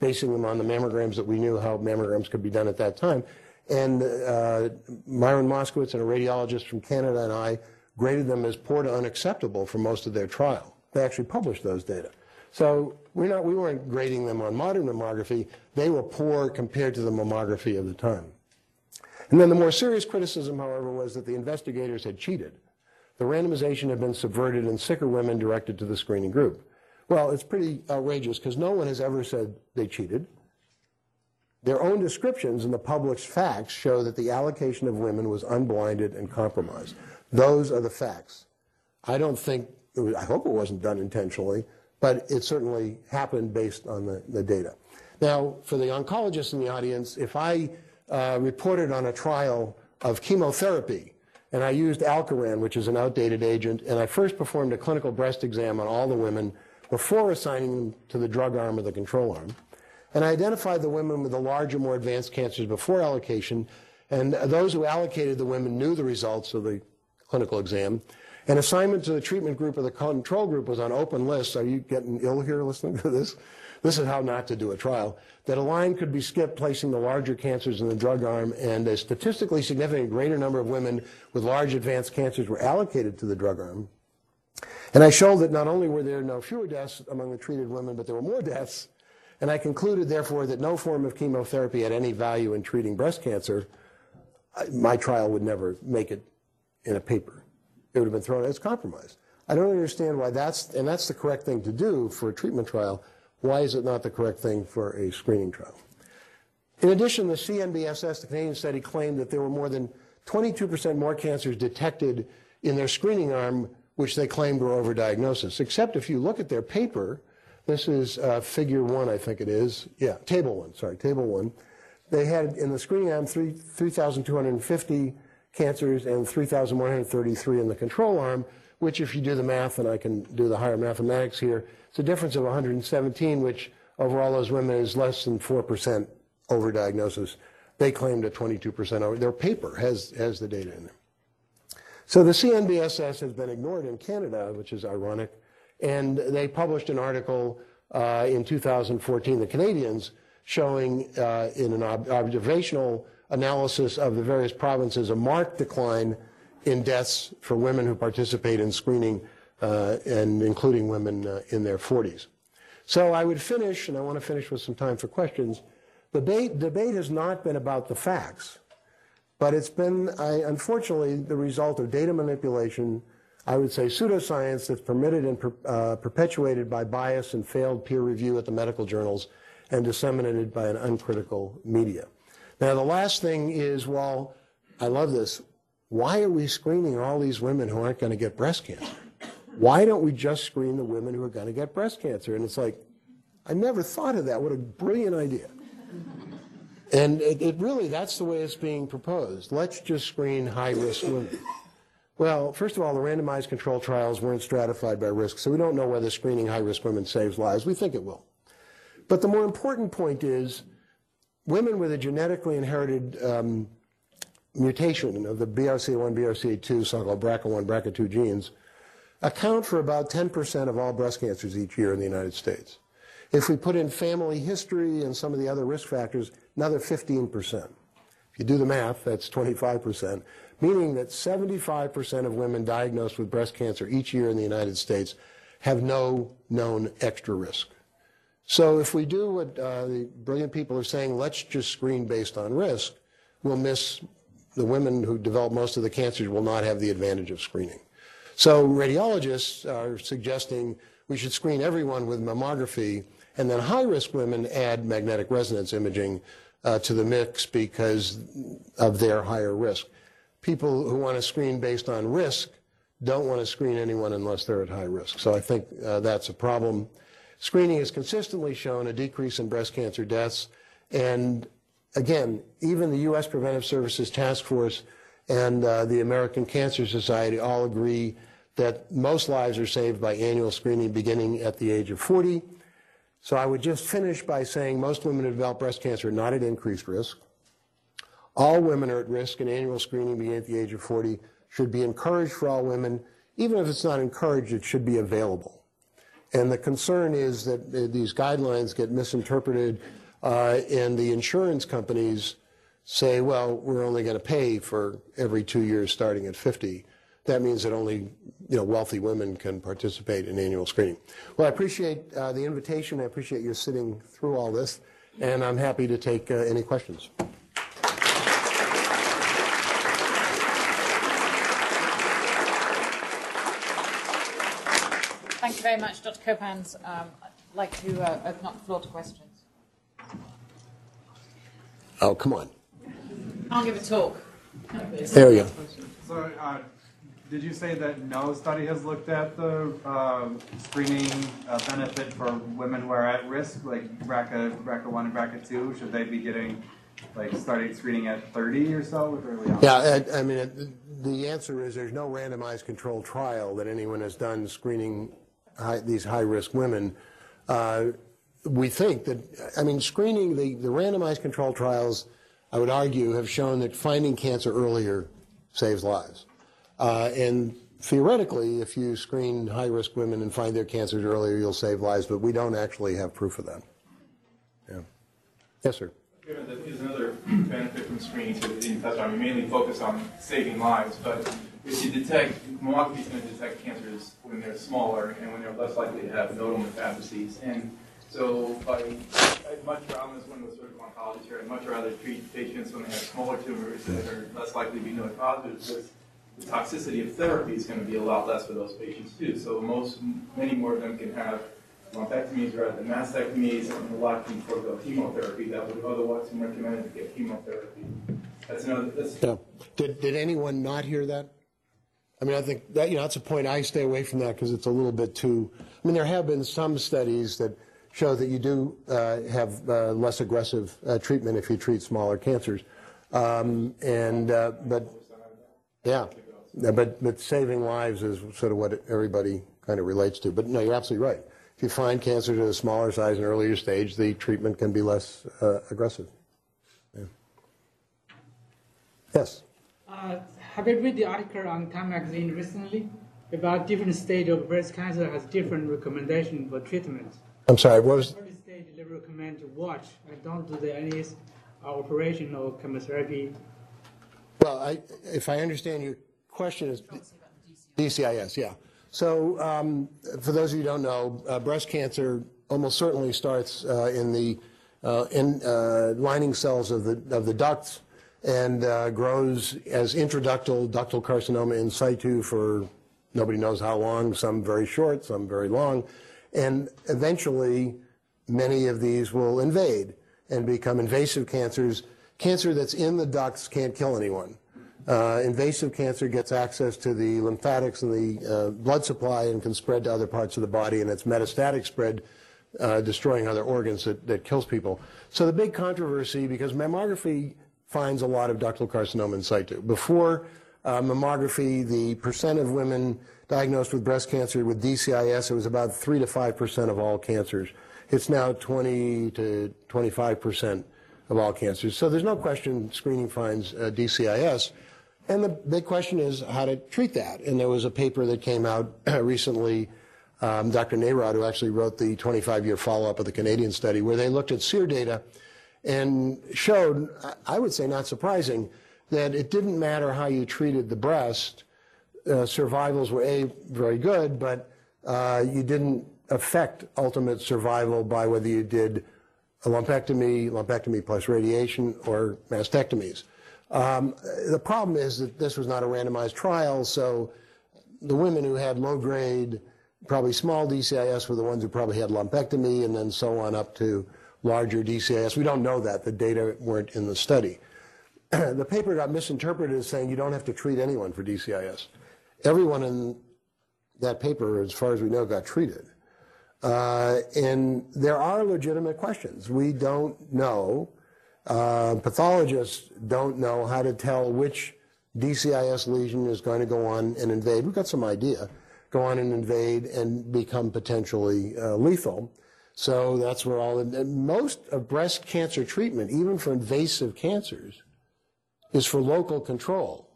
basing them on the mammograms that we knew how mammograms could be done at that time. And uh, Myron Moskowitz and a radiologist from Canada and I graded them as poor to unacceptable for most of their trial. They actually published those data. So we're not, we weren't grading them on modern mammography. They were poor compared to the mammography of the time. And then the more serious criticism, however, was that the investigators had cheated. The randomization had been subverted and sicker women directed to the screening group. Well, it's pretty outrageous because no one has ever said they cheated. Their own descriptions and the published facts show that the allocation of women was unblinded and compromised. Those are the facts. I don't think, was, I hope it wasn't done intentionally, but it certainly happened based on the, the data. Now, for the oncologists in the audience, if I uh, reported on a trial of chemotherapy and I used Alkeran, which is an outdated agent, and I first performed a clinical breast exam on all the women before assigning them to the drug arm or the control arm, and I identified the women with the larger, more advanced cancers before allocation, and those who allocated the women knew the results of the clinical exam, and assignment to the treatment group or the control group was on open lists. Are you getting ill here listening to this? This is how not to do a trial. That a line could be skipped, placing the larger cancers in the drug arm, and a statistically significant greater number of women with large advanced cancers were allocated to the drug arm. And I showed that not only were there no fewer deaths among the treated women, but there were more deaths. And I concluded, therefore, that no form of chemotherapy had any value in treating breast cancer. My trial would never make it in a paper it would have been thrown as compromise. I don't understand why that's, and that's the correct thing to do for a treatment trial. Why is it not the correct thing for a screening trial? In addition, the CNBSS, the Canadian study, claimed that there were more than 22% more cancers detected in their screening arm, which they claimed were overdiagnosis. Except if you look at their paper, this is uh, figure one, I think it is. Yeah, table one, sorry, table one. They had in the screening arm 3,250 cancers and 3,133 in the control arm, which if you do the math, and I can do the higher mathematics here, it's a difference of 117, which over all those women is less than 4% overdiagnosis. They claimed a 22% over. Their paper has, has the data in there. So the CNBSS has been ignored in Canada, which is ironic, and they published an article uh, in 2014, the Canadians, showing uh, in an ob observational analysis of the various provinces a marked decline in deaths for women who participate in screening, uh, and including women uh, in their 40s. So I would finish, and I want to finish with some time for questions. The debate, debate has not been about the facts, but it's been, I, unfortunately, the result of data manipulation, I would say pseudoscience that's permitted and per, uh, perpetuated by bias and failed peer review at the medical journals and disseminated by an uncritical media. Now, the last thing is, well, I love this. Why are we screening all these women who aren't going to get breast cancer? Why don't we just screen the women who are going to get breast cancer? And it's like, I never thought of that. What a brilliant idea. And it, it really, that's the way it's being proposed. Let's just screen high risk women. Well, first of all, the randomized control trials weren't stratified by risk, so we don't know whether screening high risk women saves lives. We think it will. But the more important point is women with a genetically inherited um, mutation of the BRCA1, BRCA2, so-called BRCA1, BRCA2 genes, account for about 10% of all breast cancers each year in the United States. If we put in family history and some of the other risk factors, another 15%. If you do the math, that's 25%, meaning that 75% of women diagnosed with breast cancer each year in the United States have no known extra risk. So if we do what uh, the brilliant people are saying, let's just screen based on risk, we'll miss the women who develop most of the cancers will not have the advantage of screening. So radiologists are suggesting we should screen everyone with mammography, and then high-risk women add magnetic resonance imaging uh, to the mix because of their higher risk. People who want to screen based on risk don't want to screen anyone unless they're at high risk. So I think uh, that's a problem. Screening has consistently shown a decrease in breast cancer deaths. And again, even the U.S. Preventive Services Task Force and uh, the American Cancer Society all agree that most lives are saved by annual screening beginning at the age of 40. So I would just finish by saying most women who develop breast cancer are not at increased risk. All women are at risk, and annual screening beginning at the age of 40 should be encouraged for all women. Even if it's not encouraged, it should be available. And the concern is that uh, these guidelines get misinterpreted, uh, and the insurance companies say, well, we're only going to pay for every two years starting at 50. That means that only you know, wealthy women can participate in annual screening. Well, I appreciate uh, the invitation. I appreciate you sitting through all this, and I'm happy to take uh, any questions. Thank you very much, Dr. Kopans. Um, I'd like to uh, open up the floor to questions. Oh, come on. I'll give a talk. There we go. So, uh, did you say that no study has looked at the uh, screening uh, benefit for women who are at risk, like BRCA, BRCA1 and BRCA2? Should they be getting, like, starting screening at 30 or so with early onset? Yeah, I, I mean, it, the answer is there's no randomized controlled trial that anyone has done screening high, these high-risk women. Uh, we think that, I mean, screening, the, the randomized control trials, I would argue, have shown that finding cancer earlier saves lives. Uh, and theoretically, if you screen high-risk women and find their cancers earlier, you'll save lives, but we don't actually have proof of that. Yeah. Yes, sir. Given that is another benefit from screening, so that didn't touch on, we mainly focus on saving lives, but if you detect, mammography is going to detect cancers when they're smaller and when they're less likely to have nodal metastases. And so by, I'd much rather, as one of the of oncologists here, I'd much rather treat patients when they have smaller tumors that are less likely to be node positive because the toxicity of therapy is going to be a lot less for those patients too. So most, many more of them can have lumpectomies rather than mastectomies and a lot can forego chemotherapy that would otherwise be recommended to get chemotherapy. That's another, that's, Yeah. Did, did anyone not hear that? I mean, I think that, you know, that's a point I stay away from that because it's a little bit too, I mean, there have been some studies that show that you do uh, have uh, less aggressive uh, treatment if you treat smaller cancers. Um, and, uh, but, yeah, but, but saving lives is sort of what everybody kind of relates to. But no, you're absolutely right. If you find cancer at a smaller size and earlier stage, the treatment can be less uh, aggressive. Yeah. Yes. Have you read the article on Time Magazine recently about different stage of breast cancer has different recommendation for treatment? I'm sorry, what was, Early stage they recommend to watch and don't do the any uh, operation or chemotherapy. well, I, if I understand your question is DCIS, yeah. So um, for those of you who don't know, uh, breast cancer almost certainly starts uh, in the uh, in, uh, lining cells of the, of the ducts and uh, grows as intraductal ductal carcinoma in situ for nobody knows how long, some very short, some very long. And eventually, many of these will invade and become invasive cancers. Cancer that's in the ducts can't kill anyone. Uh, invasive cancer gets access to the lymphatics and the uh, blood supply and can spread to other parts of the body, and it's metastatic spread, uh, destroying other organs that, that kills people. So the big controversy, because mammography finds a lot of ductal carcinoma in situ. Before uh, mammography, the percent of women diagnosed with breast cancer with DCIS, it was about 3 to 5 percent of all cancers. It's now 20 to 25 percent of all cancers. So there's no question screening finds uh, DCIS. And the big question is how to treat that. And there was a paper that came out recently, um, Dr. Narod, who actually wrote the 25-year follow-up of the Canadian study, where they looked at SEER data and showed, I would say not surprising, that it didn't matter how you treated the breast. Uh, survivals were A, very good, but uh, you didn't affect ultimate survival by whether you did a lumpectomy, lumpectomy plus radiation, or mastectomies. Um, the problem is that this was not a randomized trial, so the women who had low-grade, probably small DCIS were the ones who probably had lumpectomy and then so on up to larger DCIS. We don't know that. The data weren't in the study. the paper got misinterpreted as saying you don't have to treat anyone for DCIS. Everyone in that paper, as far as we know, got treated. Uh, and there are legitimate questions. We don't know. Uh, pathologists don't know how to tell which DCIS lesion is going to go on and invade. We've got some idea. Go on and invade and become potentially uh, lethal. So that's where all, and most of breast cancer treatment, even for invasive cancers, is for local control.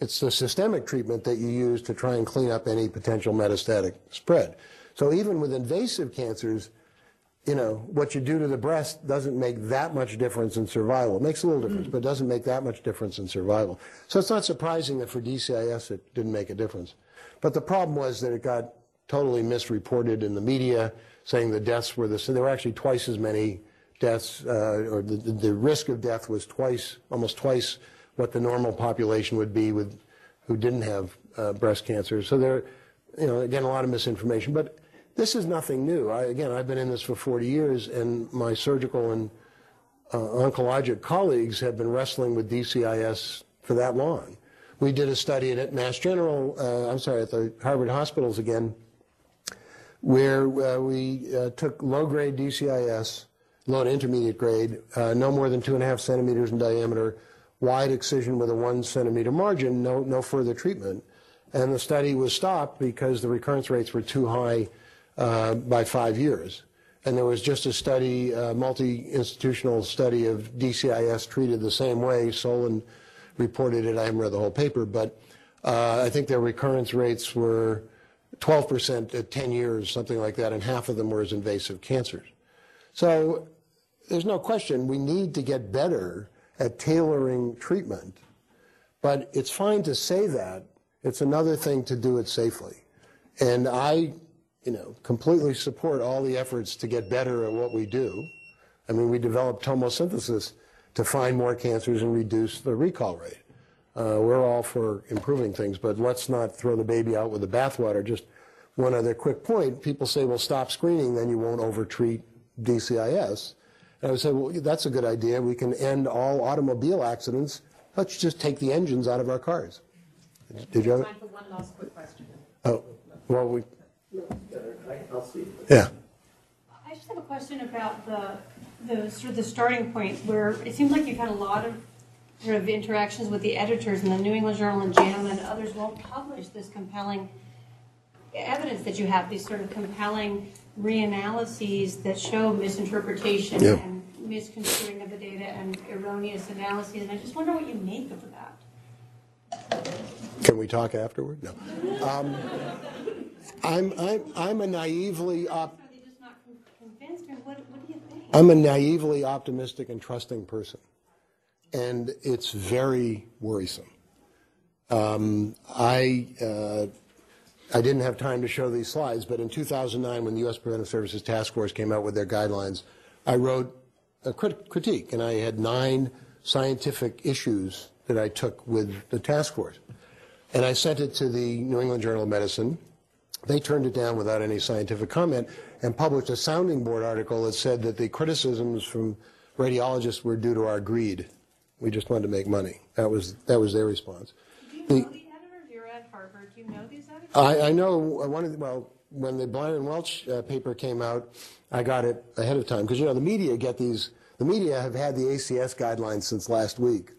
It's the systemic treatment that you use to try and clean up any potential metastatic spread. So even with invasive cancers, you know, what you do to the breast doesn't make that much difference in survival. It makes a little difference, but it doesn't make that much difference in survival. So it's not surprising that for DCIS it didn't make a difference. But the problem was that it got totally misreported in the media, saying the deaths were the same. There were actually twice as many deaths, uh, or the, the risk of death was twice, almost twice what the normal population would be with who didn't have uh, breast cancer. So there, you know, again, a lot of misinformation. But this is nothing new. I, again, I've been in this for 40 years, and my surgical and uh, oncologic colleagues have been wrestling with DCIS for that long. We did a study at Mass General, uh, I'm sorry, at the Harvard hospitals again, where uh, we uh, took low-grade DCIS, low to intermediate grade, uh, no more than two and a half centimeters in diameter, wide excision with a one centimeter margin, no, no further treatment. And the study was stopped because the recurrence rates were too high uh, by five years. And there was just a study, a multi-institutional study of DCIS treated the same way. Solin reported it. I haven't read the whole paper, but uh, I think their recurrence rates were 12% at 10 years, something like that, and half of them were as invasive cancers. So there's no question we need to get better at tailoring treatment. But it's fine to say that. It's another thing to do it safely. And I you know, completely support all the efforts to get better at what we do. I mean, we developed tomosynthesis to find more cancers and reduce the recall rate. Uh, we're all for improving things, but let's not throw the baby out with the bathwater. Just one other quick point. People say, well, stop screening, then you won't overtreat DCIS. And I would say, well, that's a good idea. We can end all automobile accidents. Let's just take the engines out of our cars. Did you have Time for one last quick question. Oh, well, we, I'll see. yeah. I just have a question about the, the sort of the starting point where it seems like you've had a lot of sort of interactions with the editors in the New England Journal and JAMA and others won't publish this compelling evidence that you have, these sort of compelling reanalyses that show misinterpretation Yeah. and misconstruing of the data and erroneous analyses. And I just wonder what you make of that. Can we talk afterward? No. Um, I'm, I'm, I'm a naively op- Are they just not con- convinced or what, what do you think? I'm a naively optimistic and trusting person, and it's very worrisome. Um, I uh, I didn't have time to show these slides, but in 2009, when the U.S. Preventive Services Task Force came out with their guidelines, I wrote a crit- critique, and I had nine scientific issues that I took with the task force, and I sent it to the New England Journal of Medicine. They turned it down without any scientific comment and published a sounding board article that said that the criticisms from radiologists were due to our greed. We just wanted to make money. That was that was their response. Do you The- know the editors? You're at Harvard. Do you know these editors? I, I know one of the, well, when the Bleyer and Welch uh, paper came out, I got it ahead of time because you know the media get these. The media have had the ACS guidelines since last week.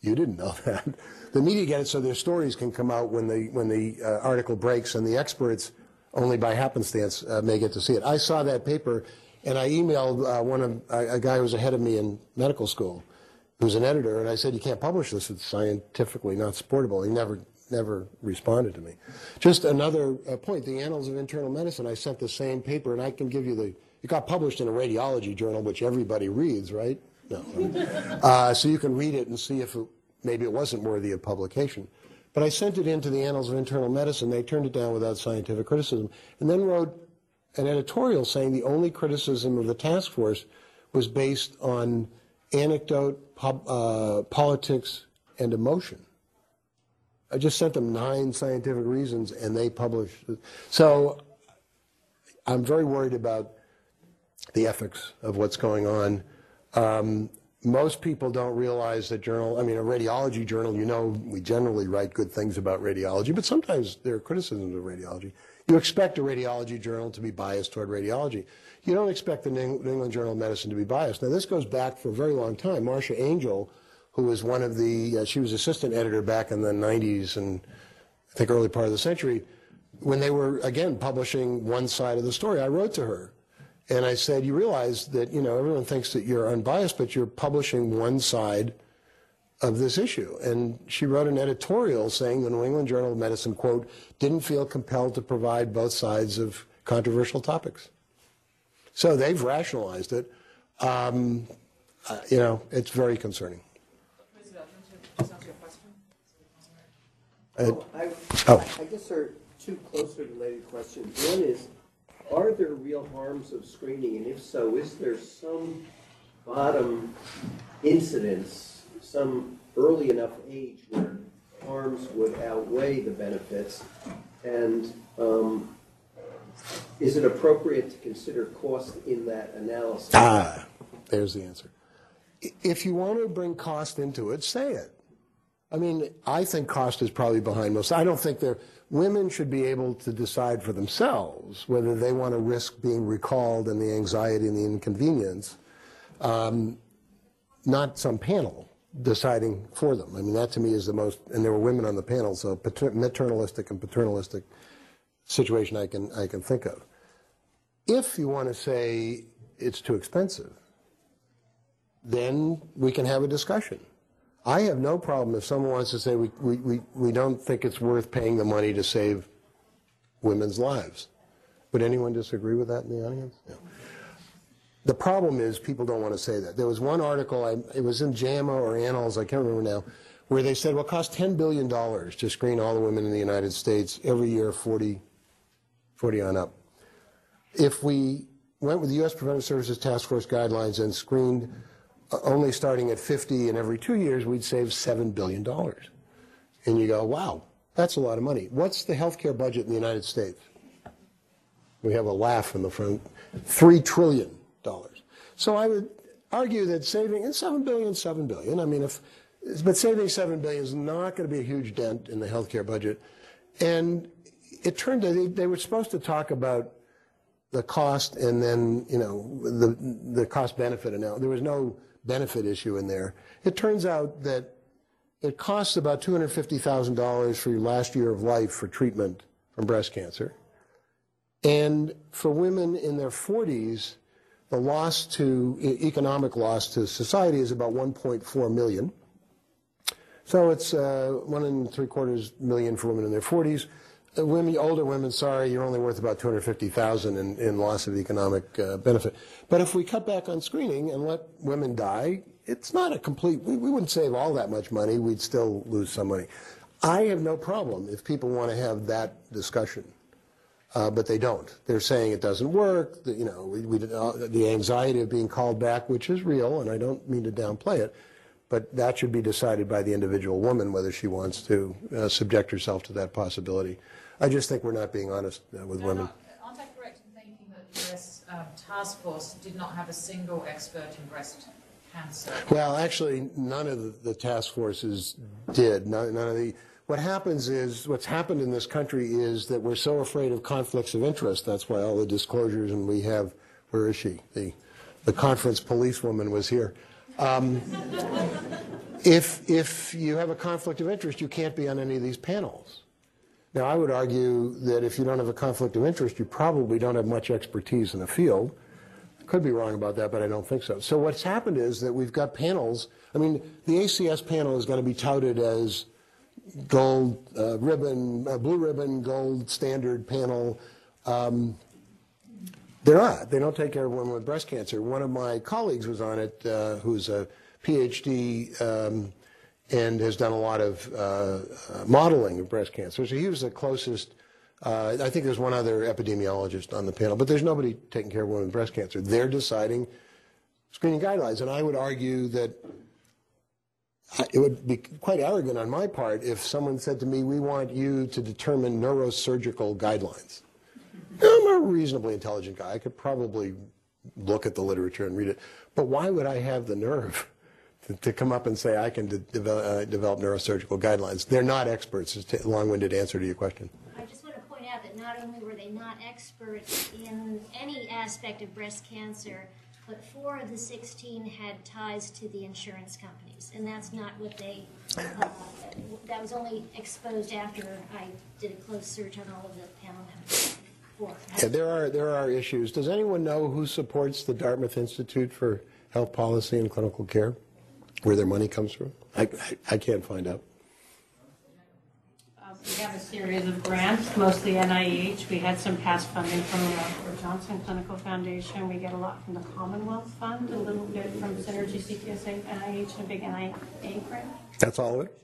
You didn't know that. The media get it so their stories can come out when the when the uh, article breaks, and the experts only by happenstance uh, may get to see it. I saw that paper, and I emailed uh, one of a guy who was ahead of me in medical school, who's an editor, and I said, "You can't publish this; it's scientifically not supportable." He never never responded to me. Just another uh, point: the Annals of Internal Medicine. I sent the same paper, and I can give you the. It got published in a radiology journal, which everybody reads, right? No. Uh, so you can read it and see if it, maybe it wasn't worthy of publication. But I sent it into the Annals of Internal Medicine. They turned it down without scientific criticism, and then wrote an editorial saying the only criticism of the task force was based on anecdote, pub, uh, politics, and emotion. I just sent them nine scientific reasons, and they published. it. So I'm very worried about the ethics of what's going on. Um, most people don't realize that journal, I mean, a radiology journal, you know, we generally write good things about radiology, but sometimes there are criticisms of radiology. You expect a radiology journal to be biased toward radiology. You don't expect the New England Journal of Medicine to be biased. Now, this goes back for a very long time. Marcia Angell, who was one of the, uh, she was assistant editor back in the 90s and I think early part of the century, when they were, again, publishing one side of the story, I wrote to her. And I said, you realize that, you know, everyone thinks that you're unbiased, but you're publishing one side of this issue. And she wrote an editorial saying the New England Journal of Medicine, quote, didn't feel compelled to provide both sides of controversial topics. So they've rationalized it. Um, uh, you know, it's very concerning. Uh, I, Oh. I guess there are two closely related questions. One is, are there real harms of screening? And if so, is there some bottom incidence, some early enough age where harms would outweigh the benefits? And um, is it appropriate to consider cost in that analysis? Ah, there's the answer. If you want to bring cost into it, say it. I mean, I think cost is probably behind most. I don't think they're, women should be able to decide for themselves whether they want to risk being recalled and the anxiety and the inconvenience, um, not some panel deciding for them. I mean, that to me is the most, and there were women on the panel, so pater- maternalistic and paternalistic situation I can, I can think of. If you want to say it's too expensive, then we can have a discussion. I have no problem if someone wants to say we, we, we, we don't think it's worth paying the money to save women's lives. Would anyone disagree with that in the audience? No. The problem is people don't want to say that. There was one article, I, it was in JAMA or Annals, I can't remember now, where they said, well, it costs $10 billion to screen all the women in the United States every year, 40, 40 on up. If we went with the U.S. Preventive Services Task Force guidelines and screened uh, only starting at 50 and every two years, we'd save $7 billion. And you go, wow, that's a lot of money. What's the healthcare budget in the United States? We have a laugh in the front. $3 trillion. So I would argue that saving, and 7 billion, 7 billion. I mean, if, but saving 7 billion is not going to be a huge dent in the healthcare budget. And it turned out they, they were supposed to talk about the cost and then, you know, the, the cost benefit. analysis. there was no benefit issue in there. It turns out that it costs about $250,000 for your last year of life for treatment from breast cancer. And for women in their 40s, the loss to, economic loss to society is about 1.4 million. So it's uh, one and three quarters million for women in their 40s. Uh, women, older women, sorry, you're only worth about 250,000 in, in loss of economic uh, benefit. But if we cut back on screening and let women die, it's not a complete. We, we wouldn't save all that much money. We'd still lose some money. I have no problem if people want to have that discussion. Uh, but they don't. They're saying it doesn't work. That, you know, we, we, uh, the anxiety of being called back, which is real, and I don't mean to downplay it, but that should be decided by the individual woman whether she wants to uh, subject herself to that possibility. I just think we're not being honest uh, with women. Aren't I correct in thinking that the US um, task force did not have a single expert in breast cancer? Well, actually, none of the, the task forces did. None, none of the. What happens is, what's happened in this country is that we're so afraid of conflicts of interest. That's why all the disclosures, and we have, where is she? The, the conference policewoman was here. Um, if, if you have a conflict of interest, you can't be on any of these panels. Now, I would argue that if you don't have a conflict of interest, you probably don't have much expertise in the field. Could be wrong about that, but I don't think so. So what's happened is that we've got panels. I mean, the ACS panel is going to be touted as gold uh, ribbon, uh, blue ribbon, gold standard panel. Um, they're not. They don't take care of women with breast cancer. One of my colleagues was on it, uh, who's a PhD um, and has done a lot of uh, uh, modeling of breast cancer. So he was the closest. Uh, I think there's one other epidemiologist on the panel, but there's nobody taking care of women with breast cancer. They're deciding screening guidelines, and I would argue that it would be quite arrogant on my part if someone said to me, we want you to determine neurosurgical guidelines. I'm a reasonably intelligent guy. I could probably look at the literature and read it. But why would I have the nerve to, to come up and say I can de- develop, uh, develop neurosurgical guidelines? They're not experts. It's a long-winded answer to your question. I just want to point out that not only were they not experts in any aspect of breast cancer, but four of the 16 had ties to the insurance companies. And that's not what they, uh, that was only exposed after I did a close search on all of the panel members. Four. Yeah, there are there are issues. Does anyone know who supports the Dartmouth Institute for Health Policy and Clinical Care? Where their money comes from? I, I, I can't find out. Uh, We have a series of grants, mostly NIH. We had some past funding from the Robert Johnson Clinical Foundation. We get a lot from the Commonwealth Fund, a little bit from Synergy CTSA, NIH, and a big NIA grant. That's all of it?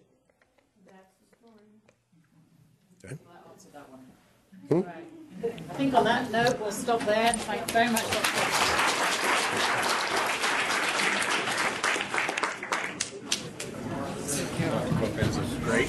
That answered that one. Hmm? Right. I think on that note, we'll stop there. Thank you very much. Dr. Great.